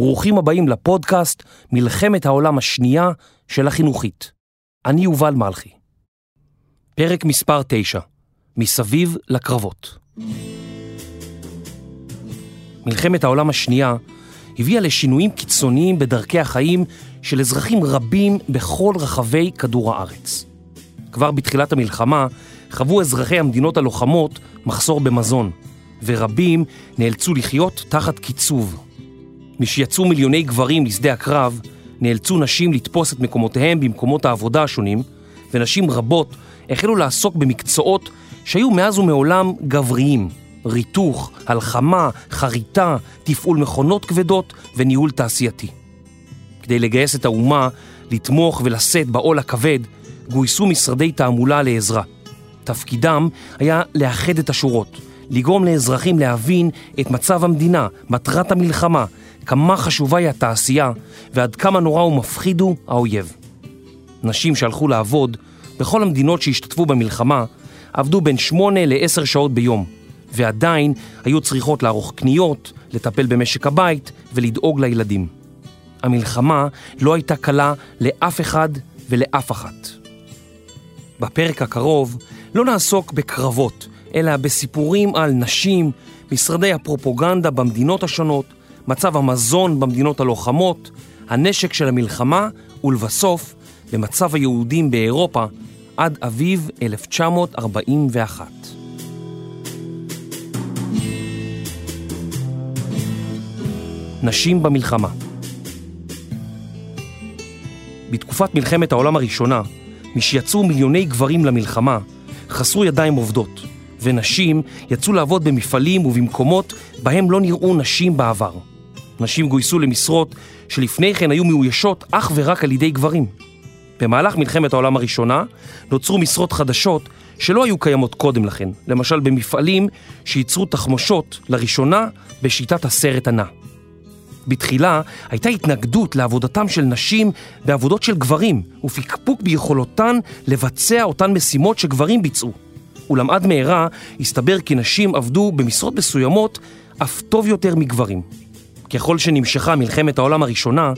ברוכים הבאים לפודקאסט מלחמת העולם השנייה של החינוכית. אני יובל מלכי. פרק מספר 9, מסביב לקרבות. מלחמת העולם השנייה הביאה לשינויים קיצוניים בדרכי החיים של אזרחים רבים בכל רחבי כדור הארץ. כבר בתחילת המלחמה חוו אזרחי המדינות הלוחמות מחסור במזון, ורבים נאלצו לחיות תחת קיצוב. משיצאו מיליוני גברים לשדה הקרב, נאלצו נשים לתפוס את מקומותיהם במקומות העבודה השונים, ונשים רבות החלו לעסוק במקצועות שהיו מאז ומעולם גבריים, ריתוך, הלחמה, חריטה, תפעול מכונות כבדות וניהול תעשייתי. כדי לגייס את האומה, לתמוך ולשאת בעול הכבד, גויסו משרדי תעמולה לעזרה. תפקידם היה לאחד את השורות, לגרום לאזרחים להבין את מצב המדינה, מטרת המלחמה, כמה חשובה היא התעשייה ועד כמה נורא ומפחיד הוא האויב. נשים שהלכו לעבוד בכל המדינות שהשתתפו במלחמה עבדו בין שמונה לעשר שעות ביום, ועדיין היו צריכות לערוך קניות, לטפל במשק הבית ולדאוג לילדים. המלחמה לא הייתה קלה לאף אחד ולאף אחת. בפרק הקרוב לא נעסוק בקרבות, אלא בסיפורים על נשים, משרדי הפרופוגנדה במדינות השונות, מצב המזון במדינות הלוחמות, הנשק של המלחמה, ולבסוף, במצב היהודים באירופה עד אביב 1941. נשים במלחמה בתקופת מלחמת העולם הראשונה, משיצאו מיליוני גברים למלחמה, חסרו ידיים עובדות, ונשים יצאו לעבוד במפעלים ובמקומות בהם לא נראו נשים בעבר. נשים גויסו למשרות שלפני כן היו מאוישות אך ורק על ידי גברים. במהלך מלחמת העולם הראשונה נוצרו משרות חדשות שלא היו קיימות קודם לכן, למשל במפעלים שייצרו תחמושות לראשונה בשיטת הסרט הנע. בתחילה הייתה התנגדות לעבודתם של נשים בעבודות של גברים ופקפוק ביכולותן לבצע אותן משימות שגברים ביצעו. אולם עד מהרה הסתבר כי נשים עבדו במשרות מסוימות אף טוב יותר מגברים. ככל שנמשכה מלחמת העולם הראשונה,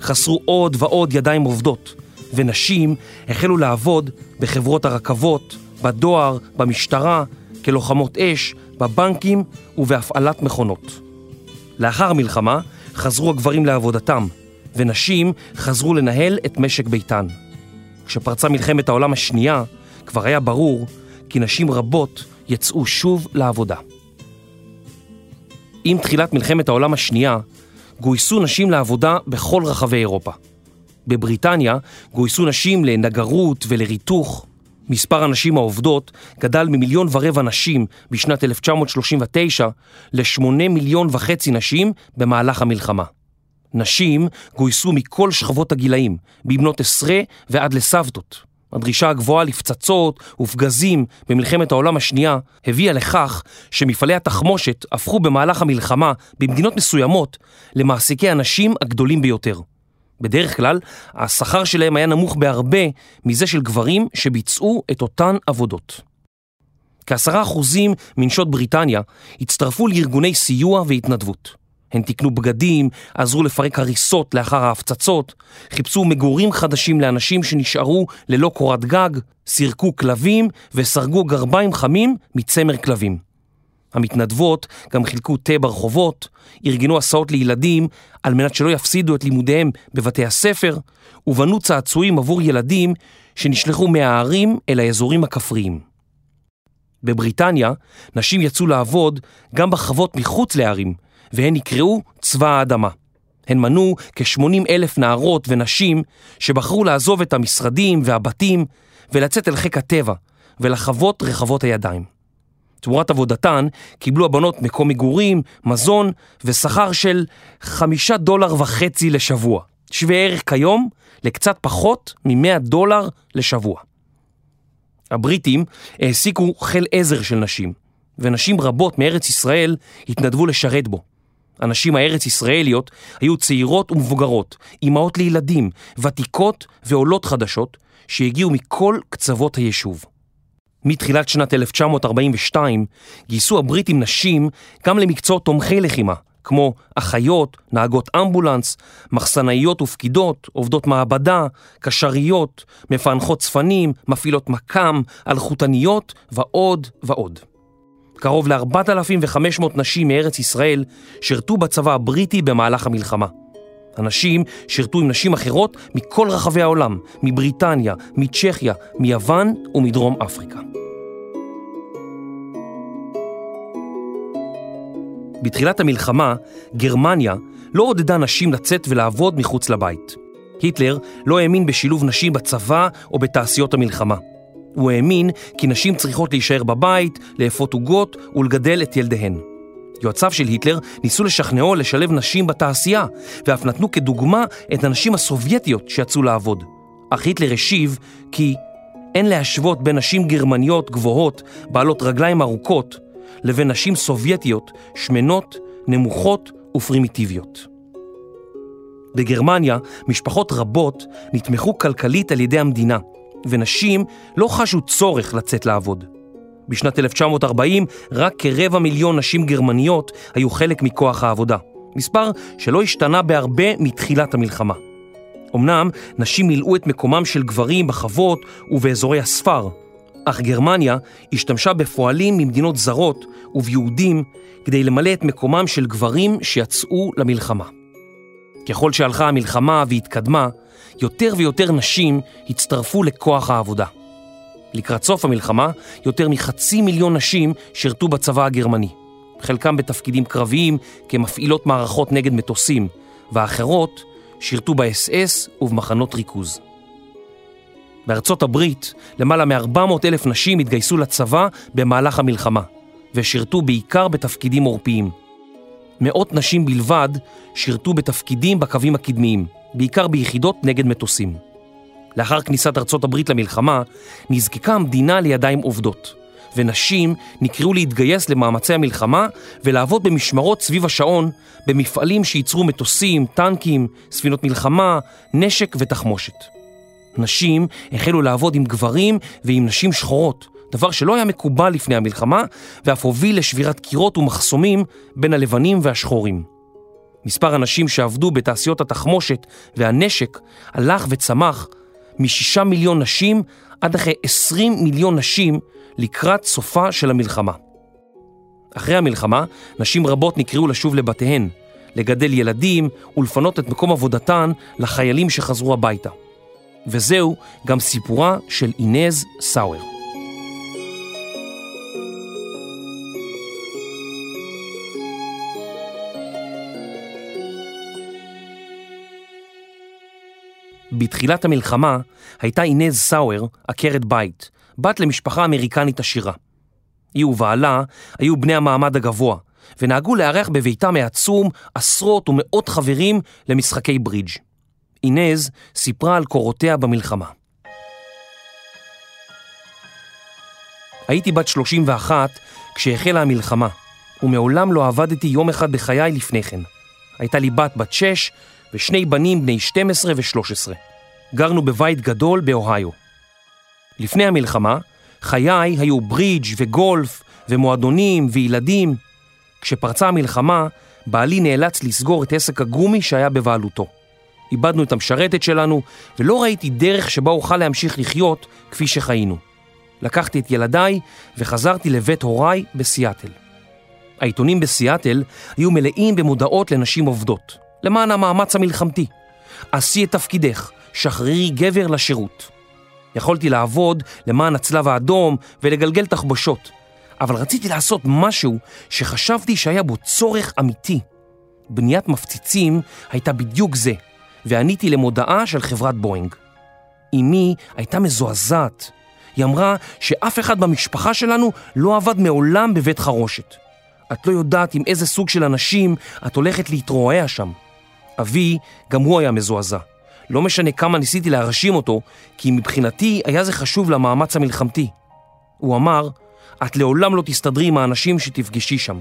חסרו עוד ועוד ידיים עובדות, ונשים החלו לעבוד בחברות הרכבות, בדואר, במשטרה, כלוחמות אש, בבנקים ובהפעלת מכונות. לאחר המלחמה חזרו הגברים לעבודתם, ונשים חזרו לנהל את משק ביתן. כשפרצה מלחמת העולם השנייה, כבר היה ברור כי נשים רבות יצאו שוב לעבודה. עם תחילת מלחמת העולם השנייה, גויסו נשים לעבודה בכל רחבי אירופה. בבריטניה גויסו נשים לנגרות ולריתוך. מספר הנשים העובדות גדל ממיליון ורבע נשים בשנת 1939 לשמונה מיליון וחצי נשים במהלך המלחמה. נשים גויסו מכל שכבות הגילאים, מבנות עשרה ועד לסבתות. הדרישה הגבוהה לפצצות ופגזים במלחמת העולם השנייה הביאה לכך שמפעלי התחמושת הפכו במהלך המלחמה במדינות מסוימות למעסיקי הנשים הגדולים ביותר. בדרך כלל, השכר שלהם היה נמוך בהרבה מזה של גברים שביצעו את אותן עבודות. כעשרה אחוזים מנשות בריטניה הצטרפו לארגוני סיוע והתנדבות. הן תיקנו בגדים, עזרו לפרק הריסות לאחר ההפצצות, חיפשו מגורים חדשים לאנשים שנשארו ללא קורת גג, סירקו כלבים וסרגו גרביים חמים מצמר כלבים. המתנדבות גם חילקו תה ברחובות, ארגנו הסעות לילדים על מנת שלא יפסידו את לימודיהם בבתי הספר, ובנו צעצועים עבור ילדים שנשלחו מהערים אל האזורים הכפריים. בבריטניה, נשים יצאו לעבוד גם בחוות מחוץ לערים, והן נקראו צבא האדמה. הן מנו כ-80 אלף נערות ונשים שבחרו לעזוב את המשרדים והבתים ולצאת אל חיק הטבע ולחוות רחבות הידיים. תמורת עבודתן קיבלו הבנות מקום מגורים, מזון ושכר של חמישה דולר וחצי לשבוע, שווה ערך כיום לקצת פחות מ-100 דולר לשבוע. הבריטים העסיקו חיל עזר של נשים, ונשים רבות מארץ ישראל התנדבו לשרת בו. הנשים הארץ ישראליות היו צעירות ומבוגרות, אימהות לילדים, ותיקות ועולות חדשות, שהגיעו מכל קצוות היישוב. מתחילת שנת 1942 גייסו הבריטים נשים גם למקצועות תומכי לחימה, כמו אחיות, נהגות אמבולנס, מחסנאיות ופקידות, עובדות מעבדה, קשריות, מפענחות צפנים, מפעילות מקם, אלחוטניות ועוד ועוד. קרוב ל-4,500 נשים מארץ ישראל שירתו בצבא הבריטי במהלך המלחמה. הנשים שירתו עם נשים אחרות מכל רחבי העולם, מבריטניה, מצ'כיה, מיוון ומדרום אפריקה. בתחילת המלחמה, גרמניה לא עודדה נשים לצאת ולעבוד מחוץ לבית. היטלר לא האמין בשילוב נשים בצבא או בתעשיות המלחמה. הוא האמין כי נשים צריכות להישאר בבית, לאפות עוגות ולגדל את ילדיהן. יועציו של היטלר ניסו לשכנעו לשלב נשים בתעשייה, ואף נתנו כדוגמה את הנשים הסובייטיות שיצאו לעבוד. אך היטלר השיב כי אין להשוות בין נשים גרמניות גבוהות, בעלות רגליים ארוכות, לבין נשים סובייטיות, שמנות, נמוכות ופרימיטיביות. בגרמניה, משפחות רבות נתמכו כלכלית על ידי המדינה, ונשים לא חשו צורך לצאת לעבוד. בשנת 1940 רק כרבע מיליון נשים גרמניות היו חלק מכוח העבודה, מספר שלא השתנה בהרבה מתחילת המלחמה. אמנם נשים מילאו את מקומם של גברים בחוות ובאזורי הספר, אך גרמניה השתמשה בפועלים ממדינות זרות וביהודים כדי למלא את מקומם של גברים שיצאו למלחמה. ככל שהלכה המלחמה והתקדמה, יותר ויותר נשים הצטרפו לכוח העבודה. לקראת סוף המלחמה, יותר מחצי מיליון נשים שירתו בצבא הגרמני. חלקם בתפקידים קרביים כמפעילות מערכות נגד מטוסים, והאחרות שירתו באס-אס ובמחנות ריכוז. בארצות הברית, למעלה מ-400 אלף נשים התגייסו לצבא במהלך המלחמה, ושירתו בעיקר בתפקידים עורפיים. מאות נשים בלבד שירתו בתפקידים בקווים הקדמיים, בעיקר ביחידות נגד מטוסים. לאחר כניסת ארצות הברית למלחמה, נזקקה המדינה לידיים עובדות, ונשים נקראו להתגייס למאמצי המלחמה ולעבוד במשמרות סביב השעון במפעלים שייצרו מטוסים, טנקים, ספינות מלחמה, נשק ותחמושת. נשים החלו לעבוד עם גברים ועם נשים שחורות, דבר שלא היה מקובל לפני המלחמה, ואף הוביל לשבירת קירות ומחסומים בין הלבנים והשחורים. מספר הנשים שעבדו בתעשיות התחמושת והנשק הלך וצמח משישה מיליון נשים עד אחרי עשרים מיליון נשים לקראת סופה של המלחמה. אחרי המלחמה, נשים רבות נקראו לשוב לבתיהן, לגדל ילדים ולפנות את מקום עבודתן לחיילים שחזרו הביתה. וזהו גם סיפורה של אינז סאואר. בתחילת המלחמה הייתה אינז סאואר עקרת בית, בת למשפחה אמריקנית עשירה. היא ובעלה היו בני המעמד הגבוה, ונהגו לארח בביתם העצום עשרות ומאות חברים למשחקי ברידג'. אינז סיפרה על קורותיה במלחמה. הייתי בת 31 כשהחלה המלחמה, ומעולם לא עבדתי יום אחד בחיי לפני כן. הייתה לי בת בת 6 ושני בנים בני 12 ו-13. גרנו בבית גדול באוהיו. לפני המלחמה, חיי היו ברידג' וגולף ומועדונים וילדים. כשפרצה המלחמה, בעלי נאלץ לסגור את עסק הגומי שהיה בבעלותו. איבדנו את המשרתת שלנו, ולא ראיתי דרך שבה אוכל להמשיך לחיות כפי שחיינו. לקחתי את ילדיי וחזרתי לבית הוריי בסיאטל. העיתונים בסיאטל היו מלאים במודעות לנשים עובדות, למען המאמץ המלחמתי. עשי את תפקידך, שחררי גבר לשירות. יכולתי לעבוד למען הצלב האדום ולגלגל תחבושות, אבל רציתי לעשות משהו שחשבתי שהיה בו צורך אמיתי. בניית מפציצים הייתה בדיוק זה, ועניתי למודעה של חברת בואינג. אמי הייתה מזועזעת. היא אמרה שאף אחד במשפחה שלנו לא עבד מעולם בבית חרושת. את לא יודעת עם איזה סוג של אנשים את הולכת להתרועע שם. אבי, גם הוא היה מזועזע. לא משנה כמה ניסיתי להרשים אותו, כי מבחינתי היה זה חשוב למאמץ המלחמתי. הוא אמר, את לעולם לא תסתדרי עם האנשים שתפגשי שם.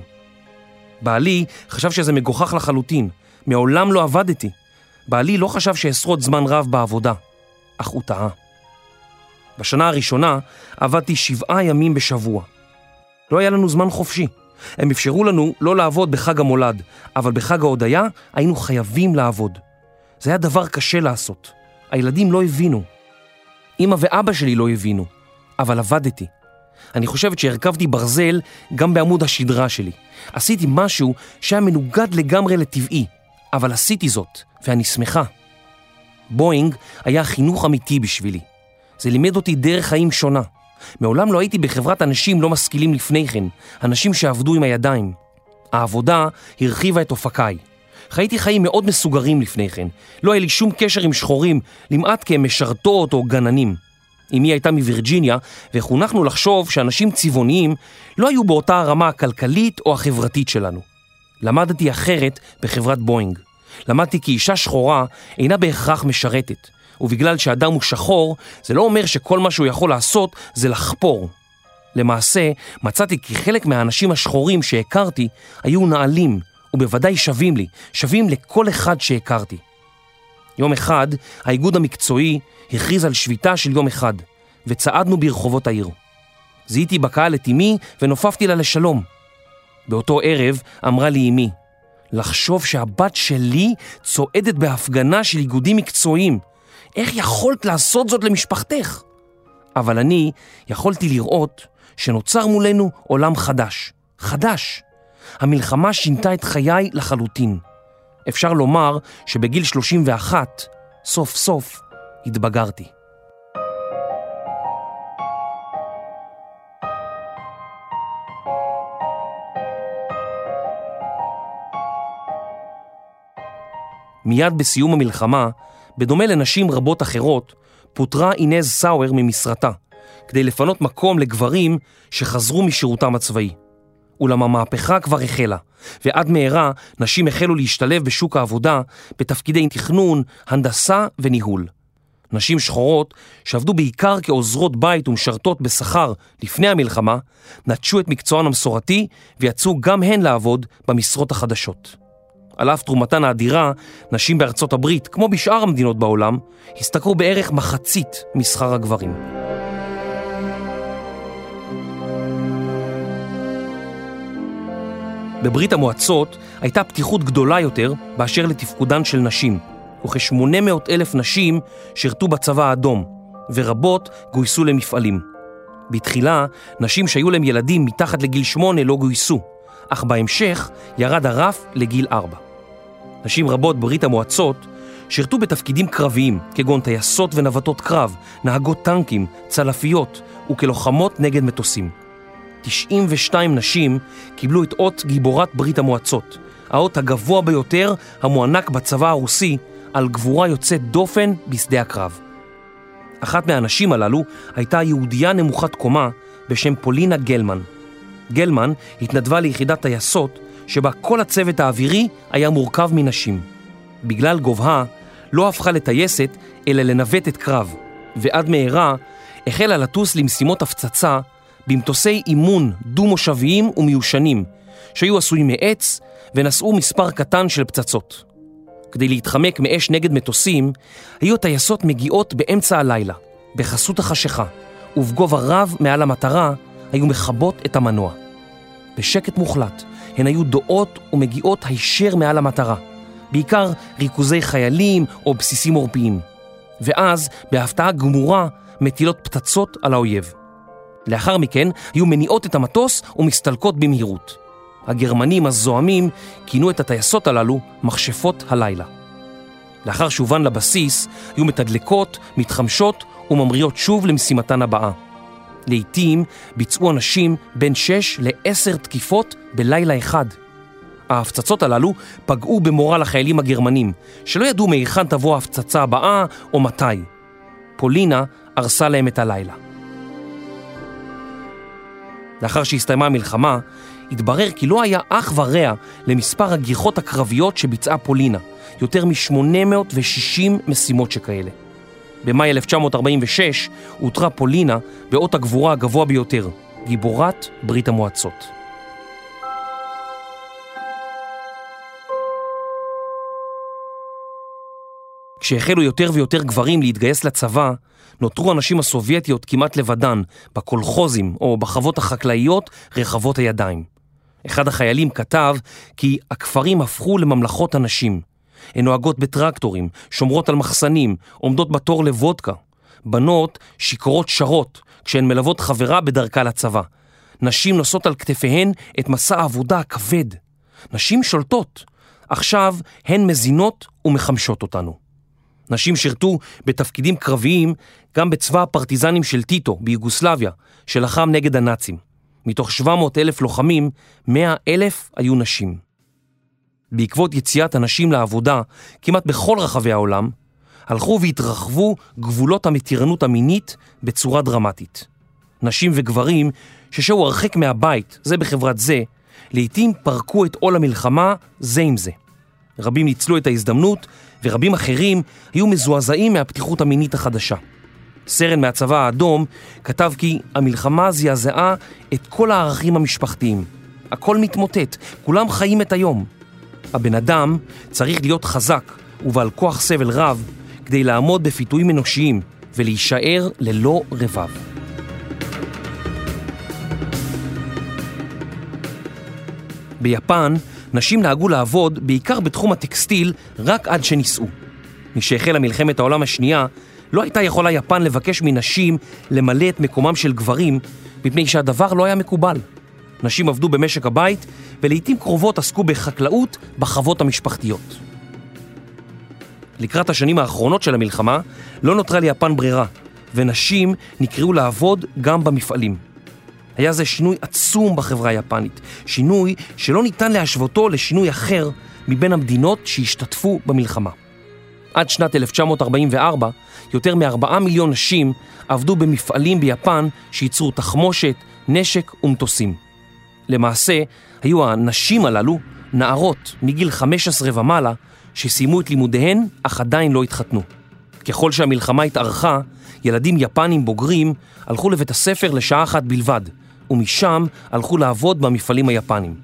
בעלי חשב שזה מגוחך לחלוטין, מעולם לא עבדתי. בעלי לא חשב שאשרוד זמן רב בעבודה, אך הוא טעה. בשנה הראשונה עבדתי שבעה ימים בשבוע. לא היה לנו זמן חופשי. הם אפשרו לנו לא לעבוד בחג המולד, אבל בחג ההודיה היינו חייבים לעבוד. זה היה דבר קשה לעשות. הילדים לא הבינו. אמא ואבא שלי לא הבינו, אבל עבדתי. אני חושבת שהרכבתי ברזל גם בעמוד השדרה שלי. עשיתי משהו שהיה מנוגד לגמרי לטבעי, אבל עשיתי זאת, ואני שמחה. בואינג היה חינוך אמיתי בשבילי. זה לימד אותי דרך חיים שונה. מעולם לא הייתי בחברת אנשים לא משכילים לפני כן, אנשים שעבדו עם הידיים. העבודה הרחיבה את אופקיי. חייתי חיים מאוד מסוגרים לפני כן. לא היה לי שום קשר עם שחורים, למעט כמשרתות או גננים. אמי הייתה מווירג'יניה, וחונכנו לחשוב שאנשים צבעוניים לא היו באותה הרמה הכלכלית או החברתית שלנו. למדתי אחרת בחברת בואינג. למדתי כי אישה שחורה אינה בהכרח משרתת, ובגלל שאדם הוא שחור, זה לא אומר שכל מה שהוא יכול לעשות זה לחפור. למעשה, מצאתי כי חלק מהאנשים השחורים שהכרתי היו נעלים, ובוודאי שווים לי, שווים לכל אחד שהכרתי. יום אחד, האיגוד המקצועי הכריז על שביתה של יום אחד, וצעדנו ברחובות העיר. זיהיתי בקהל את אמי ונופפתי לה לשלום. באותו ערב אמרה לי אמי, לחשוב שהבת שלי צועדת בהפגנה של איגודים מקצועיים. איך יכולת לעשות זאת למשפחתך? אבל אני יכולתי לראות שנוצר מולנו עולם חדש. חדש. המלחמה שינתה את חיי לחלוטין. אפשר לומר שבגיל 31, סוף סוף, התבגרתי. מיד בסיום המלחמה, בדומה לנשים רבות אחרות, פוטרה אינז סאואר ממשרתה, כדי לפנות מקום לגברים שחזרו משירותם הצבאי. אולם המהפכה כבר החלה, ועד מהרה נשים החלו להשתלב בשוק העבודה בתפקידי תכנון, הנדסה וניהול. נשים שחורות, שעבדו בעיקר כעוזרות בית ומשרתות בשכר לפני המלחמה, נטשו את מקצוען המסורתי ויצאו גם הן לעבוד במשרות החדשות. על אף תרומתן האדירה, נשים בארצות הברית, כמו בשאר המדינות בעולם, השתכרו בערך מחצית משכר הגברים. בברית המועצות הייתה פתיחות גדולה יותר באשר לתפקודן של נשים, וכ-800 אלף נשים שירתו בצבא האדום, ורבות גויסו למפעלים. בתחילה, נשים שהיו להם ילדים מתחת לגיל 8 לא גויסו, אך בהמשך ירד הרף לגיל 4. נשים רבות בברית המועצות שירתו בתפקידים קרביים, כגון טייסות ונווטות קרב, נהגות טנקים, צלפיות וכלוחמות נגד מטוסים. 92 נשים קיבלו את אות גיבורת ברית המועצות, האות הגבוה ביותר המוענק בצבא הרוסי על גבורה יוצאת דופן בשדה הקרב. אחת מהנשים הללו הייתה יהודייה נמוכת קומה בשם פולינה גלמן. גלמן התנדבה ליחידת טייסות שבה כל הצוות האווירי היה מורכב מנשים. בגלל גובהה לא הפכה לטייסת אלא לנווטת קרב, ועד מהרה החלה לטוס למשימות הפצצה במטוסי אימון דו-מושביים ומיושנים, שהיו עשויים מעץ ונשאו מספר קטן של פצצות. כדי להתחמק מאש נגד מטוסים, היו טייסות מגיעות באמצע הלילה, בחסות החשיכה, ובגובה רב מעל המטרה היו מכבות את המנוע. בשקט מוחלט, הן היו דועות ומגיעות הישר מעל המטרה, בעיקר ריכוזי חיילים או בסיסים עורפיים. ואז, בהפתעה גמורה, מטילות פצצות על האויב. לאחר מכן היו מניעות את המטוס ומסתלקות במהירות. הגרמנים הזועמים כינו את הטייסות הללו מכשפות הלילה. לאחר שובן לבסיס, היו מתדלקות, מתחמשות וממריאות שוב למשימתן הבאה. לעתים ביצעו אנשים בין 6 ל-10 תקיפות בלילה אחד. ההפצצות הללו פגעו במורל החיילים הגרמנים, שלא ידעו מהיכן תבוא ההפצצה הבאה או מתי. פולינה הרסה להם את הלילה. לאחר שהסתיימה המלחמה, התברר כי לא היה אח ורע למספר הגיחות הקרביות שביצעה פולינה, יותר מ-860 משימות שכאלה. במאי 1946 הותרה פולינה באות הגבורה הגבוה ביותר, גיבורת ברית המועצות. כשהחלו יותר ויותר גברים להתגייס לצבא, נותרו הנשים הסובייטיות כמעט לבדן, בקולחוזים או בחוות החקלאיות רחבות הידיים. אחד החיילים כתב כי הכפרים הפכו לממלכות הנשים. הן נוהגות בטרקטורים, שומרות על מחסנים, עומדות בתור לוודקה. בנות שיכורות שרות כשהן מלוות חברה בדרכה לצבא. נשים נושאות על כתפיהן את מסע העבודה הכבד. נשים שולטות. עכשיו הן מזינות ומחמשות אותנו. נשים שירתו בתפקידים קרביים גם בצבא הפרטיזנים של טיטו ביוגוסלביה, שלחם נגד הנאצים. מתוך 700 אלף לוחמים, 100 אלף היו נשים. בעקבות יציאת הנשים לעבודה כמעט בכל רחבי העולם, הלכו והתרחבו גבולות המתירנות המינית בצורה דרמטית. נשים וגברים ששהו הרחק מהבית, זה בחברת זה, לעתים פרקו את עול המלחמה זה עם זה. רבים ניצלו את ההזדמנות, ורבים אחרים היו מזועזעים מהפתיחות המינית החדשה. סרן מהצבא האדום כתב כי המלחמה זעזעה את כל הערכים המשפחתיים. הכל מתמוטט, כולם חיים את היום. הבן אדם צריך להיות חזק ובעל כוח סבל רב כדי לעמוד בפיתויים אנושיים ולהישאר ללא רבב. ביפן נשים נהגו לעבוד בעיקר בתחום הטקסטיל רק עד שנישאו. משהחלה מלחמת העולם השנייה, לא הייתה יכולה יפן לבקש מנשים למלא את מקומם של גברים, מפני שהדבר לא היה מקובל. נשים עבדו במשק הבית, ולעיתים קרובות עסקו בחקלאות בחוות המשפחתיות. לקראת השנים האחרונות של המלחמה, לא נותרה ליפן ברירה, ונשים נקראו לעבוד גם במפעלים. היה זה שינוי עצום בחברה היפנית, שינוי שלא ניתן להשוותו לשינוי אחר מבין המדינות שהשתתפו במלחמה. עד שנת 1944, יותר מארבעה מיליון נשים עבדו במפעלים ביפן שייצרו תחמושת, נשק ומטוסים. למעשה, היו הנשים הללו נערות מגיל 15 ומעלה שסיימו את לימודיהן אך עדיין לא התחתנו. ככל שהמלחמה התארכה, ילדים יפנים בוגרים הלכו לבית הספר לשעה אחת בלבד, ומשם הלכו לעבוד במפעלים היפנים.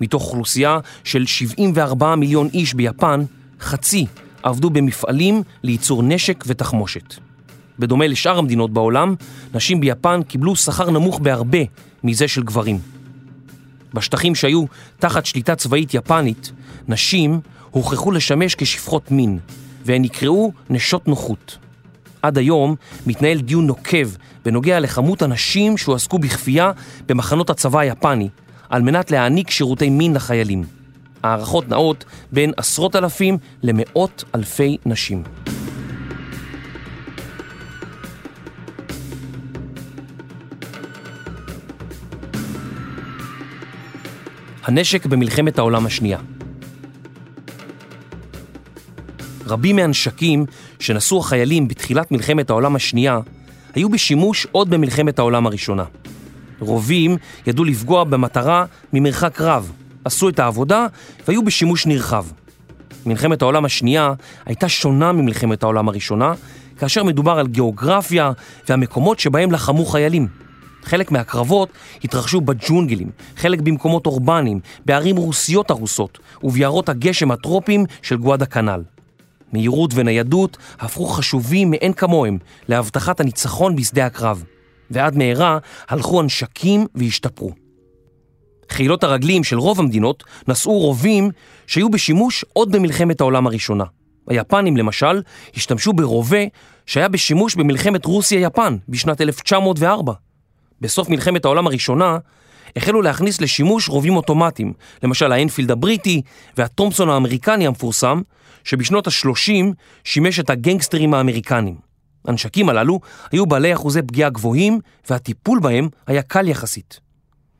מתוך אוכלוסייה של 74 מיליון איש ביפן, חצי עבדו במפעלים לייצור נשק ותחמושת. בדומה לשאר המדינות בעולם, נשים ביפן קיבלו שכר נמוך בהרבה מזה של גברים. בשטחים שהיו תחת שליטה צבאית יפנית, נשים הוכרחו לשמש כשפחות מין, והן נקראו נשות נוחות. עד היום מתנהל דיון נוקב בנוגע לכמות הנשים שהועסקו בכפייה במחנות הצבא היפני, על מנת להעניק שירותי מין לחיילים. הערכות נעות בין עשרות אלפים למאות אלפי נשים. הנשק במלחמת העולם השנייה רבים מהנשקים שנשאו החיילים בתחילת מלחמת העולם השנייה היו בשימוש עוד במלחמת העולם הראשונה. רובים ידעו לפגוע במטרה ממרחק רב, עשו את העבודה והיו בשימוש נרחב. מלחמת העולם השנייה הייתה שונה ממלחמת העולם הראשונה, כאשר מדובר על גיאוגרפיה והמקומות שבהם לחמו חיילים. חלק מהקרבות התרחשו בג'ונגלים, חלק במקומות אורבניים, בערים רוסיות הרוסות וביערות הגשם הטרופיים של גואדה כנל. מהירות וניידות הפכו חשובים מאין כמוהם להבטחת הניצחון בשדה הקרב, ועד מהרה הלכו הנשקים והשתפרו. חילות הרגלים של רוב המדינות נשאו רובים שהיו בשימוש עוד במלחמת העולם הראשונה. היפנים למשל השתמשו ברובה שהיה בשימוש במלחמת רוסיה-יפן בשנת 1904. בסוף מלחמת העולם הראשונה החלו להכניס לשימוש רובים אוטומטיים, למשל האנפילד הבריטי והתומפסון האמריקני המפורסם, שבשנות ה-30 שימש את הגנגסטרים האמריקנים. הנשקים הללו היו בעלי אחוזי פגיעה גבוהים והטיפול בהם היה קל יחסית.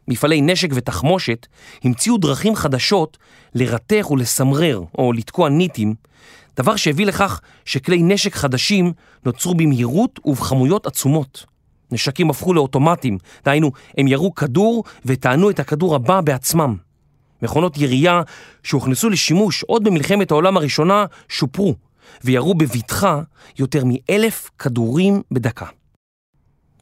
מפעלי נשק ותחמושת המציאו דרכים חדשות לרתך ולסמרר או לתקוע ניטים, דבר שהביא לכך שכלי נשק חדשים נוצרו במהירות ובכמויות עצומות. נשקים הפכו לאוטומטים, דהיינו, הם ירו כדור וטענו את הכדור הבא בעצמם. מכונות ירייה שהוכנסו לשימוש עוד במלחמת העולם הראשונה שופרו, וירו בבטחה יותר מאלף כדורים בדקה.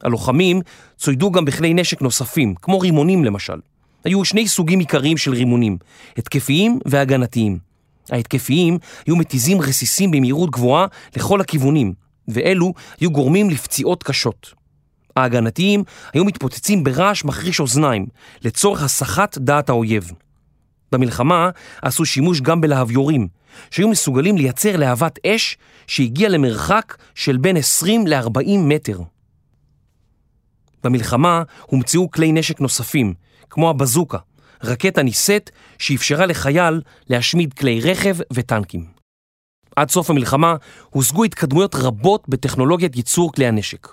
הלוחמים צוידו גם בכלי נשק נוספים, כמו רימונים למשל. היו שני סוגים עיקריים של רימונים, התקפיים והגנתיים. ההתקפיים היו מתיזים רסיסים במהירות גבוהה לכל הכיוונים, ואלו היו גורמים לפציעות קשות. ההגנתיים היו מתפוצצים ברעש מחריש אוזניים, לצורך הסחת דעת האויב. במלחמה עשו שימוש גם בלהביורים, שהיו מסוגלים לייצר להבת אש שהגיעה למרחק של בין 20 ל-40 מטר. במלחמה הומצאו כלי נשק נוספים, כמו הבזוקה, רקטה נישאת שאפשרה לחייל להשמיד כלי רכב וטנקים. עד סוף המלחמה הושגו התקדמויות רבות בטכנולוגיית ייצור כלי הנשק.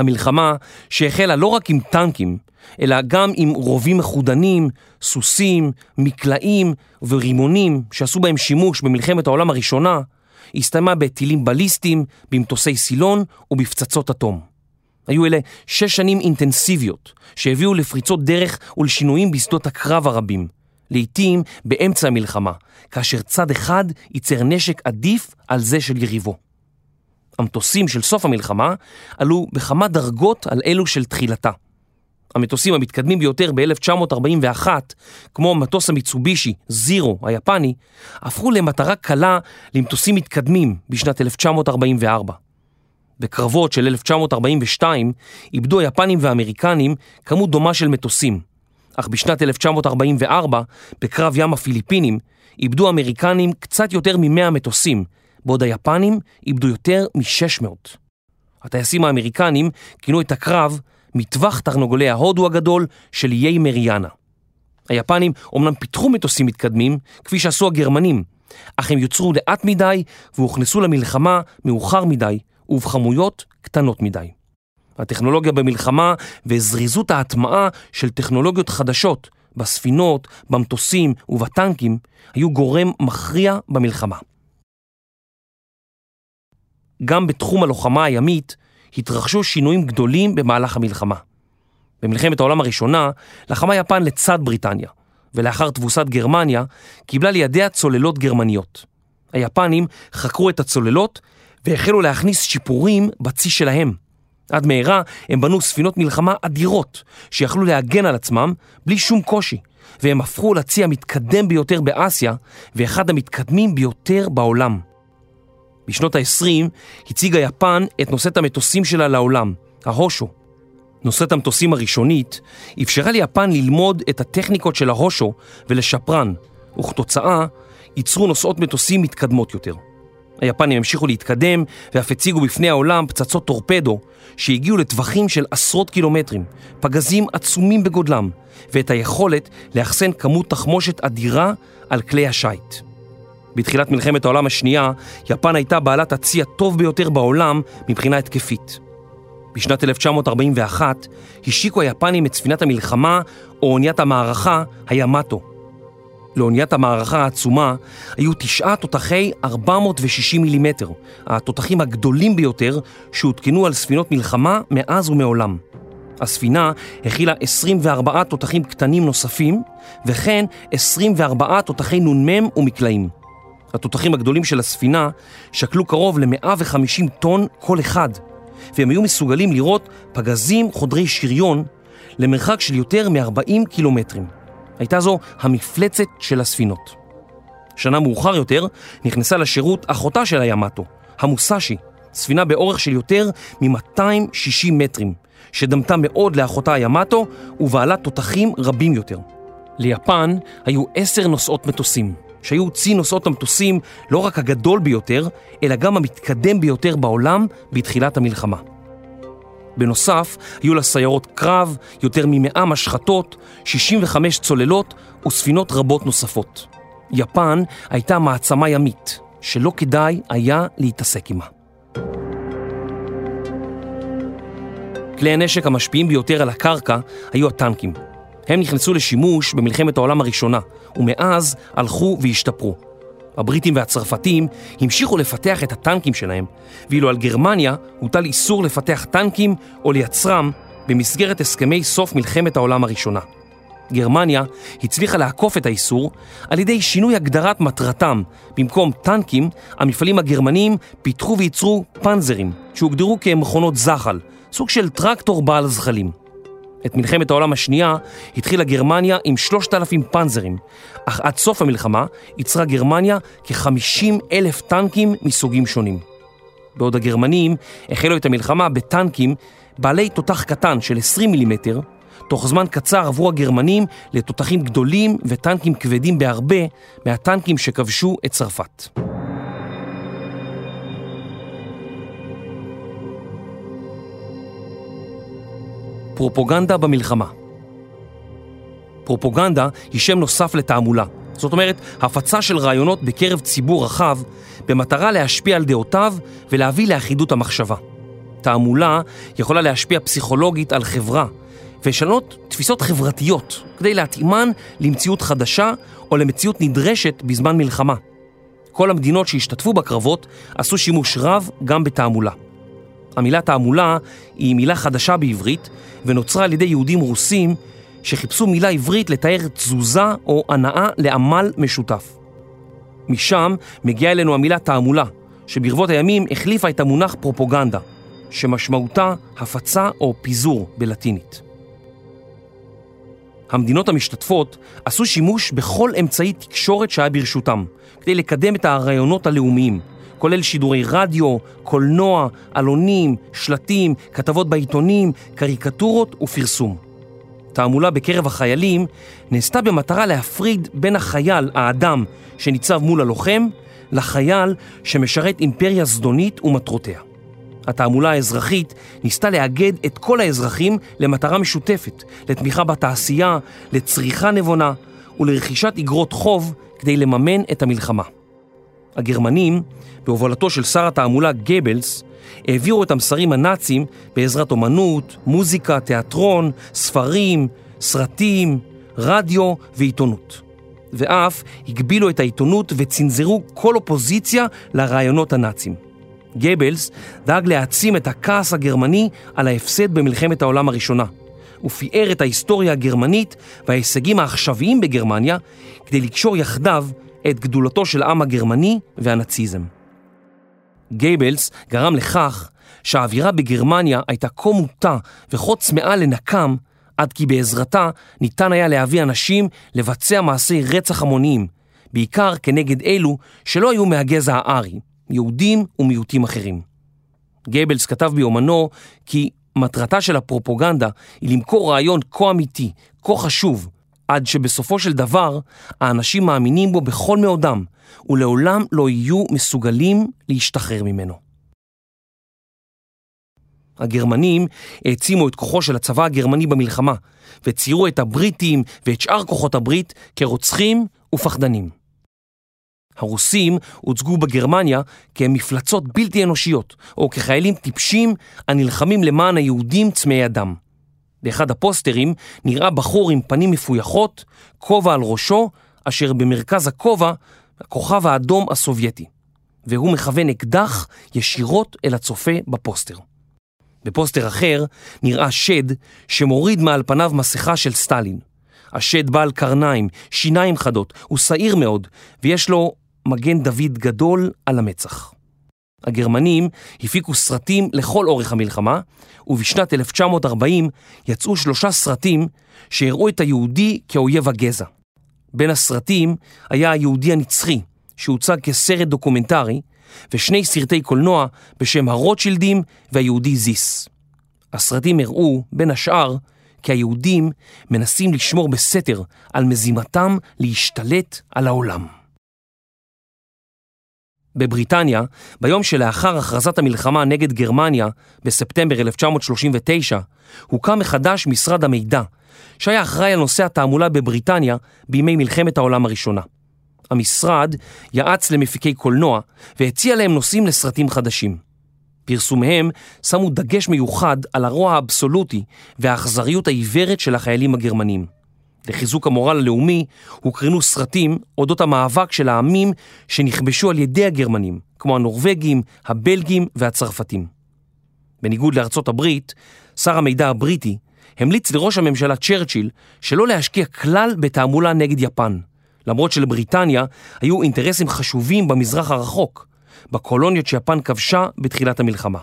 המלחמה שהחלה לא רק עם טנקים, אלא גם עם רובים מחודנים, סוסים, מקלעים ורימונים שעשו בהם שימוש במלחמת העולם הראשונה, הסתיימה בטילים בליסטיים, במטוסי סילון ובפצצות אטום. היו אלה שש שנים אינטנסיביות שהביאו לפריצות דרך ולשינויים בשדות הקרב הרבים, לעתים באמצע המלחמה, כאשר צד אחד ייצר נשק עדיף על זה של יריבו. המטוסים של סוף המלחמה עלו בכמה דרגות על אלו של תחילתה. המטוסים המתקדמים ביותר ב-1941, כמו מטוס המיצובישי, זירו היפני, הפכו למטרה קלה למטוסים מתקדמים בשנת 1944. בקרבות של 1942 איבדו היפנים והאמריקנים כמות דומה של מטוסים, אך בשנת 1944, בקרב ים הפיליפינים, איבדו האמריקנים קצת יותר מ-100 מטוסים, בעוד היפנים איבדו יותר מ-600. הטייסים האמריקנים כינו את הקרב מטווח תרנגולי ההודו הגדול של איי מריאנה. היפנים אומנם פיתחו מטוסים מתקדמים, כפי שעשו הגרמנים, אך הם יוצרו לאט מדי והוכנסו למלחמה מאוחר מדי ובכמויות קטנות מדי. הטכנולוגיה במלחמה וזריזות ההטמעה של טכנולוגיות חדשות בספינות, במטוסים ובטנקים היו גורם מכריע במלחמה. גם בתחום הלוחמה הימית התרחשו שינויים גדולים במהלך המלחמה. במלחמת העולם הראשונה לחמה יפן לצד בריטניה, ולאחר תבוסת גרמניה קיבלה לידיה צוללות גרמניות. היפנים חקרו את הצוללות והחלו להכניס שיפורים בצי שלהם. עד מהרה הם בנו ספינות מלחמה אדירות שיכלו להגן על עצמם בלי שום קושי, והם הפכו לצי המתקדם ביותר באסיה ואחד המתקדמים ביותר בעולם. בשנות ה-20 הציגה יפן את נושאת המטוסים שלה לעולם, ההושו. נושאת המטוסים הראשונית אפשרה ליפן ללמוד את הטכניקות של ההושו ולשפרן, וכתוצאה ייצרו נושאות מטוסים מתקדמות יותר. היפנים המשיכו להתקדם ואף הציגו בפני העולם פצצות טורפדו שהגיעו לטווחים של עשרות קילומטרים, פגזים עצומים בגודלם, ואת היכולת לאחסן כמות תחמושת אדירה על כלי השיט. בתחילת מלחמת העולם השנייה, יפן הייתה בעלת הצי הטוב ביותר בעולם מבחינה התקפית. בשנת 1941 השיקו היפנים את ספינת המלחמה או אוניית המערכה, הימטו. לאוניית המערכה העצומה היו תשעה תותחי 460 מילימטר, התותחים הגדולים ביותר שהותקנו על ספינות מלחמה מאז ומעולם. הספינה הכילה 24 תותחים קטנים נוספים, וכן 24 תותחי נ"מ ומקלעים. התותחים הגדולים של הספינה שקלו קרוב ל-150 טון כל אחד, והם היו מסוגלים לראות פגזים חודרי שריון למרחק של יותר מ-40 קילומטרים. הייתה זו המפלצת של הספינות. שנה מאוחר יותר נכנסה לשירות אחותה של הימטו, המוסאשי, ספינה באורך של יותר מ-260 מטרים, שדמתה מאוד לאחותה הימטו ובעלת תותחים רבים יותר. ליפן היו עשר נוסעות מטוסים, שהיו צי נוסעות המטוסים לא רק הגדול ביותר, אלא גם המתקדם ביותר בעולם בתחילת המלחמה. בנוסף, היו לה סיירות קרב, יותר ממאה משחטות, 65 צוללות וספינות רבות נוספות. יפן הייתה מעצמה ימית, שלא כדאי היה להתעסק עימה. כלי הנשק המשפיעים ביותר על הקרקע היו הטנקים. הם נכנסו לשימוש במלחמת העולם הראשונה, ומאז הלכו והשתפרו. הבריטים והצרפתים המשיכו לפתח את הטנקים שלהם, ואילו על גרמניה הוטל איסור לפתח טנקים או לייצרם במסגרת הסכמי סוף מלחמת העולם הראשונה. גרמניה הצליחה לעקוף את האיסור על ידי שינוי הגדרת מטרתם. במקום טנקים, המפעלים הגרמניים פיתחו וייצרו פנזרים, שהוגדרו כמכונות זחל, סוג של טרקטור בעל זחלים. את מלחמת העולם השנייה התחילה גרמניה עם 3,000 פנזרים, אך עד סוף המלחמה ייצרה גרמניה כ-50 אלף טנקים מסוגים שונים. בעוד הגרמנים החלו את המלחמה בטנקים בעלי תותח קטן של 20 מילימטר, תוך זמן קצר עברו הגרמנים לתותחים גדולים וטנקים כבדים בהרבה מהטנקים שכבשו את צרפת. פרופוגנדה במלחמה פרופוגנדה היא שם נוסף לתעמולה. זאת אומרת, הפצה של רעיונות בקרב ציבור רחב במטרה להשפיע על דעותיו ולהביא לאחידות המחשבה. תעמולה יכולה להשפיע פסיכולוגית על חברה ולשנות תפיסות חברתיות כדי להתאימן למציאות חדשה או למציאות נדרשת בזמן מלחמה. כל המדינות שהשתתפו בקרבות עשו שימוש רב גם בתעמולה. המילה תעמולה היא מילה חדשה בעברית ונוצרה על ידי יהודים רוסים שחיפשו מילה עברית לתאר תזוזה או הנאה לעמל משותף. משם מגיעה אלינו המילה תעמולה, שברבות הימים החליפה את המונח פרופוגנדה, שמשמעותה הפצה או פיזור בלטינית. המדינות המשתתפות עשו שימוש בכל אמצעי תקשורת שהיה ברשותם, כדי לקדם את הרעיונות הלאומיים, כולל שידורי רדיו, קולנוע, עלונים, שלטים, כתבות בעיתונים, קריקטורות ופרסום. תעמולה בקרב החיילים נעשתה במטרה להפריד בין החייל, האדם, שניצב מול הלוחם, לחייל שמשרת אימפריה זדונית ומטרותיה. התעמולה האזרחית ניסתה לאגד את כל האזרחים למטרה משותפת, לתמיכה בתעשייה, לצריכה נבונה ולרכישת אגרות חוב כדי לממן את המלחמה. הגרמנים, בהובלתו של שר התעמולה גבלס, העבירו את המסרים הנאצים בעזרת אומנות, מוזיקה, תיאטרון, ספרים, סרטים, רדיו ועיתונות. ואף הגבילו את העיתונות וצנזרו כל אופוזיציה לרעיונות הנאצים. גבלס דאג להעצים את הכעס הגרמני על ההפסד במלחמת העולם הראשונה. הוא פיאר את ההיסטוריה הגרמנית וההישגים העכשוויים בגרמניה כדי לקשור יחדיו את גדולתו של העם הגרמני והנאציזם. גייבלס גרם לכך שהאווירה בגרמניה הייתה כה מוטה וכה צמאה לנקם, עד כי בעזרתה ניתן היה להביא אנשים לבצע מעשי רצח המוניים, בעיקר כנגד אלו שלא היו מהגזע הארי, יהודים ומיעוטים אחרים. גייבלס כתב ביומנו כי מטרתה של הפרופוגנדה היא למכור רעיון כה אמיתי, כה חשוב, עד שבסופו של דבר האנשים מאמינים בו בכל מאודם, ולעולם לא יהיו מסוגלים להשתחרר ממנו. הגרמנים העצימו את כוחו של הצבא הגרמני במלחמה, וציירו את הבריטים ואת שאר כוחות הברית כרוצחים ופחדנים. הרוסים הוצגו בגרמניה כמפלצות בלתי אנושיות, או כחיילים טיפשים הנלחמים למען היהודים צמאי הדם. באחד הפוסטרים נראה בחור עם פנים מפויחות, כובע על ראשו, אשר במרכז הכובע הכוכב האדום הסובייטי, והוא מכוון אקדח ישירות אל הצופה בפוסטר. בפוסטר אחר נראה שד שמוריד מעל פניו מסכה של סטלין. השד בעל קרניים, שיניים חדות, הוא שעיר מאוד, ויש לו מגן דוד גדול על המצח. הגרמנים הפיקו סרטים לכל אורך המלחמה, ובשנת 1940 יצאו שלושה סרטים שהראו את היהודי כאויב הגזע. בין הסרטים היה היהודי הנצחי, שהוצג כסרט דוקומנטרי, ושני סרטי קולנוע בשם הרוטשילדים והיהודי זיס. הסרטים הראו, בין השאר, כי היהודים מנסים לשמור בסתר על מזימתם להשתלט על העולם. בבריטניה, ביום שלאחר הכרזת המלחמה נגד גרמניה, בספטמבר 1939, הוקם מחדש משרד המידע, שהיה אחראי על נושא התעמולה בבריטניה בימי מלחמת העולם הראשונה. המשרד יעץ למפיקי קולנוע והציע להם נושאים לסרטים חדשים. פרסומיהם שמו דגש מיוחד על הרוע האבסולוטי והאכזריות העיוורת של החיילים הגרמנים. לחיזוק המורל הלאומי הוקרנו סרטים אודות המאבק של העמים שנכבשו על ידי הגרמנים, כמו הנורבגים, הבלגים והצרפתים. בניגוד לארצות הברית, שר המידע הבריטי המליץ לראש הממשלה צ'רצ'יל שלא להשקיע כלל בתעמולה נגד יפן, למרות שלבריטניה היו אינטרסים חשובים במזרח הרחוק, בקולוניות שיפן כבשה בתחילת המלחמה.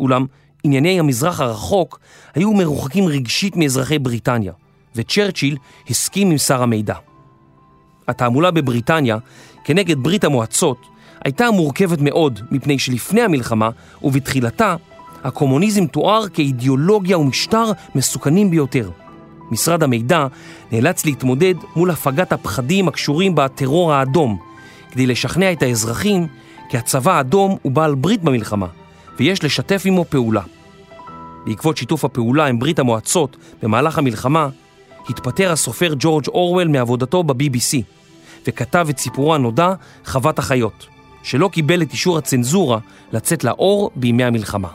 אולם ענייני המזרח הרחוק היו מרוחקים רגשית מאזרחי בריטניה, וצ'רצ'יל הסכים עם שר המידע. התעמולה בבריטניה כנגד ברית המועצות הייתה מורכבת מאוד, מפני שלפני המלחמה ובתחילתה הקומוניזם תואר כאידיאולוגיה ומשטר מסוכנים ביותר. משרד המידע נאלץ להתמודד מול הפגת הפחדים הקשורים בטרור האדום, כדי לשכנע את האזרחים כי הצבא האדום הוא בעל ברית במלחמה, ויש לשתף עמו פעולה. בעקבות שיתוף הפעולה עם ברית המועצות במהלך המלחמה, התפטר הסופר ג'ורג' אורוול מעבודתו ב-BBC, וכתב את סיפורו הנודע, חוות החיות, שלא קיבל את אישור הצנזורה לצאת לאור בימי המלחמה.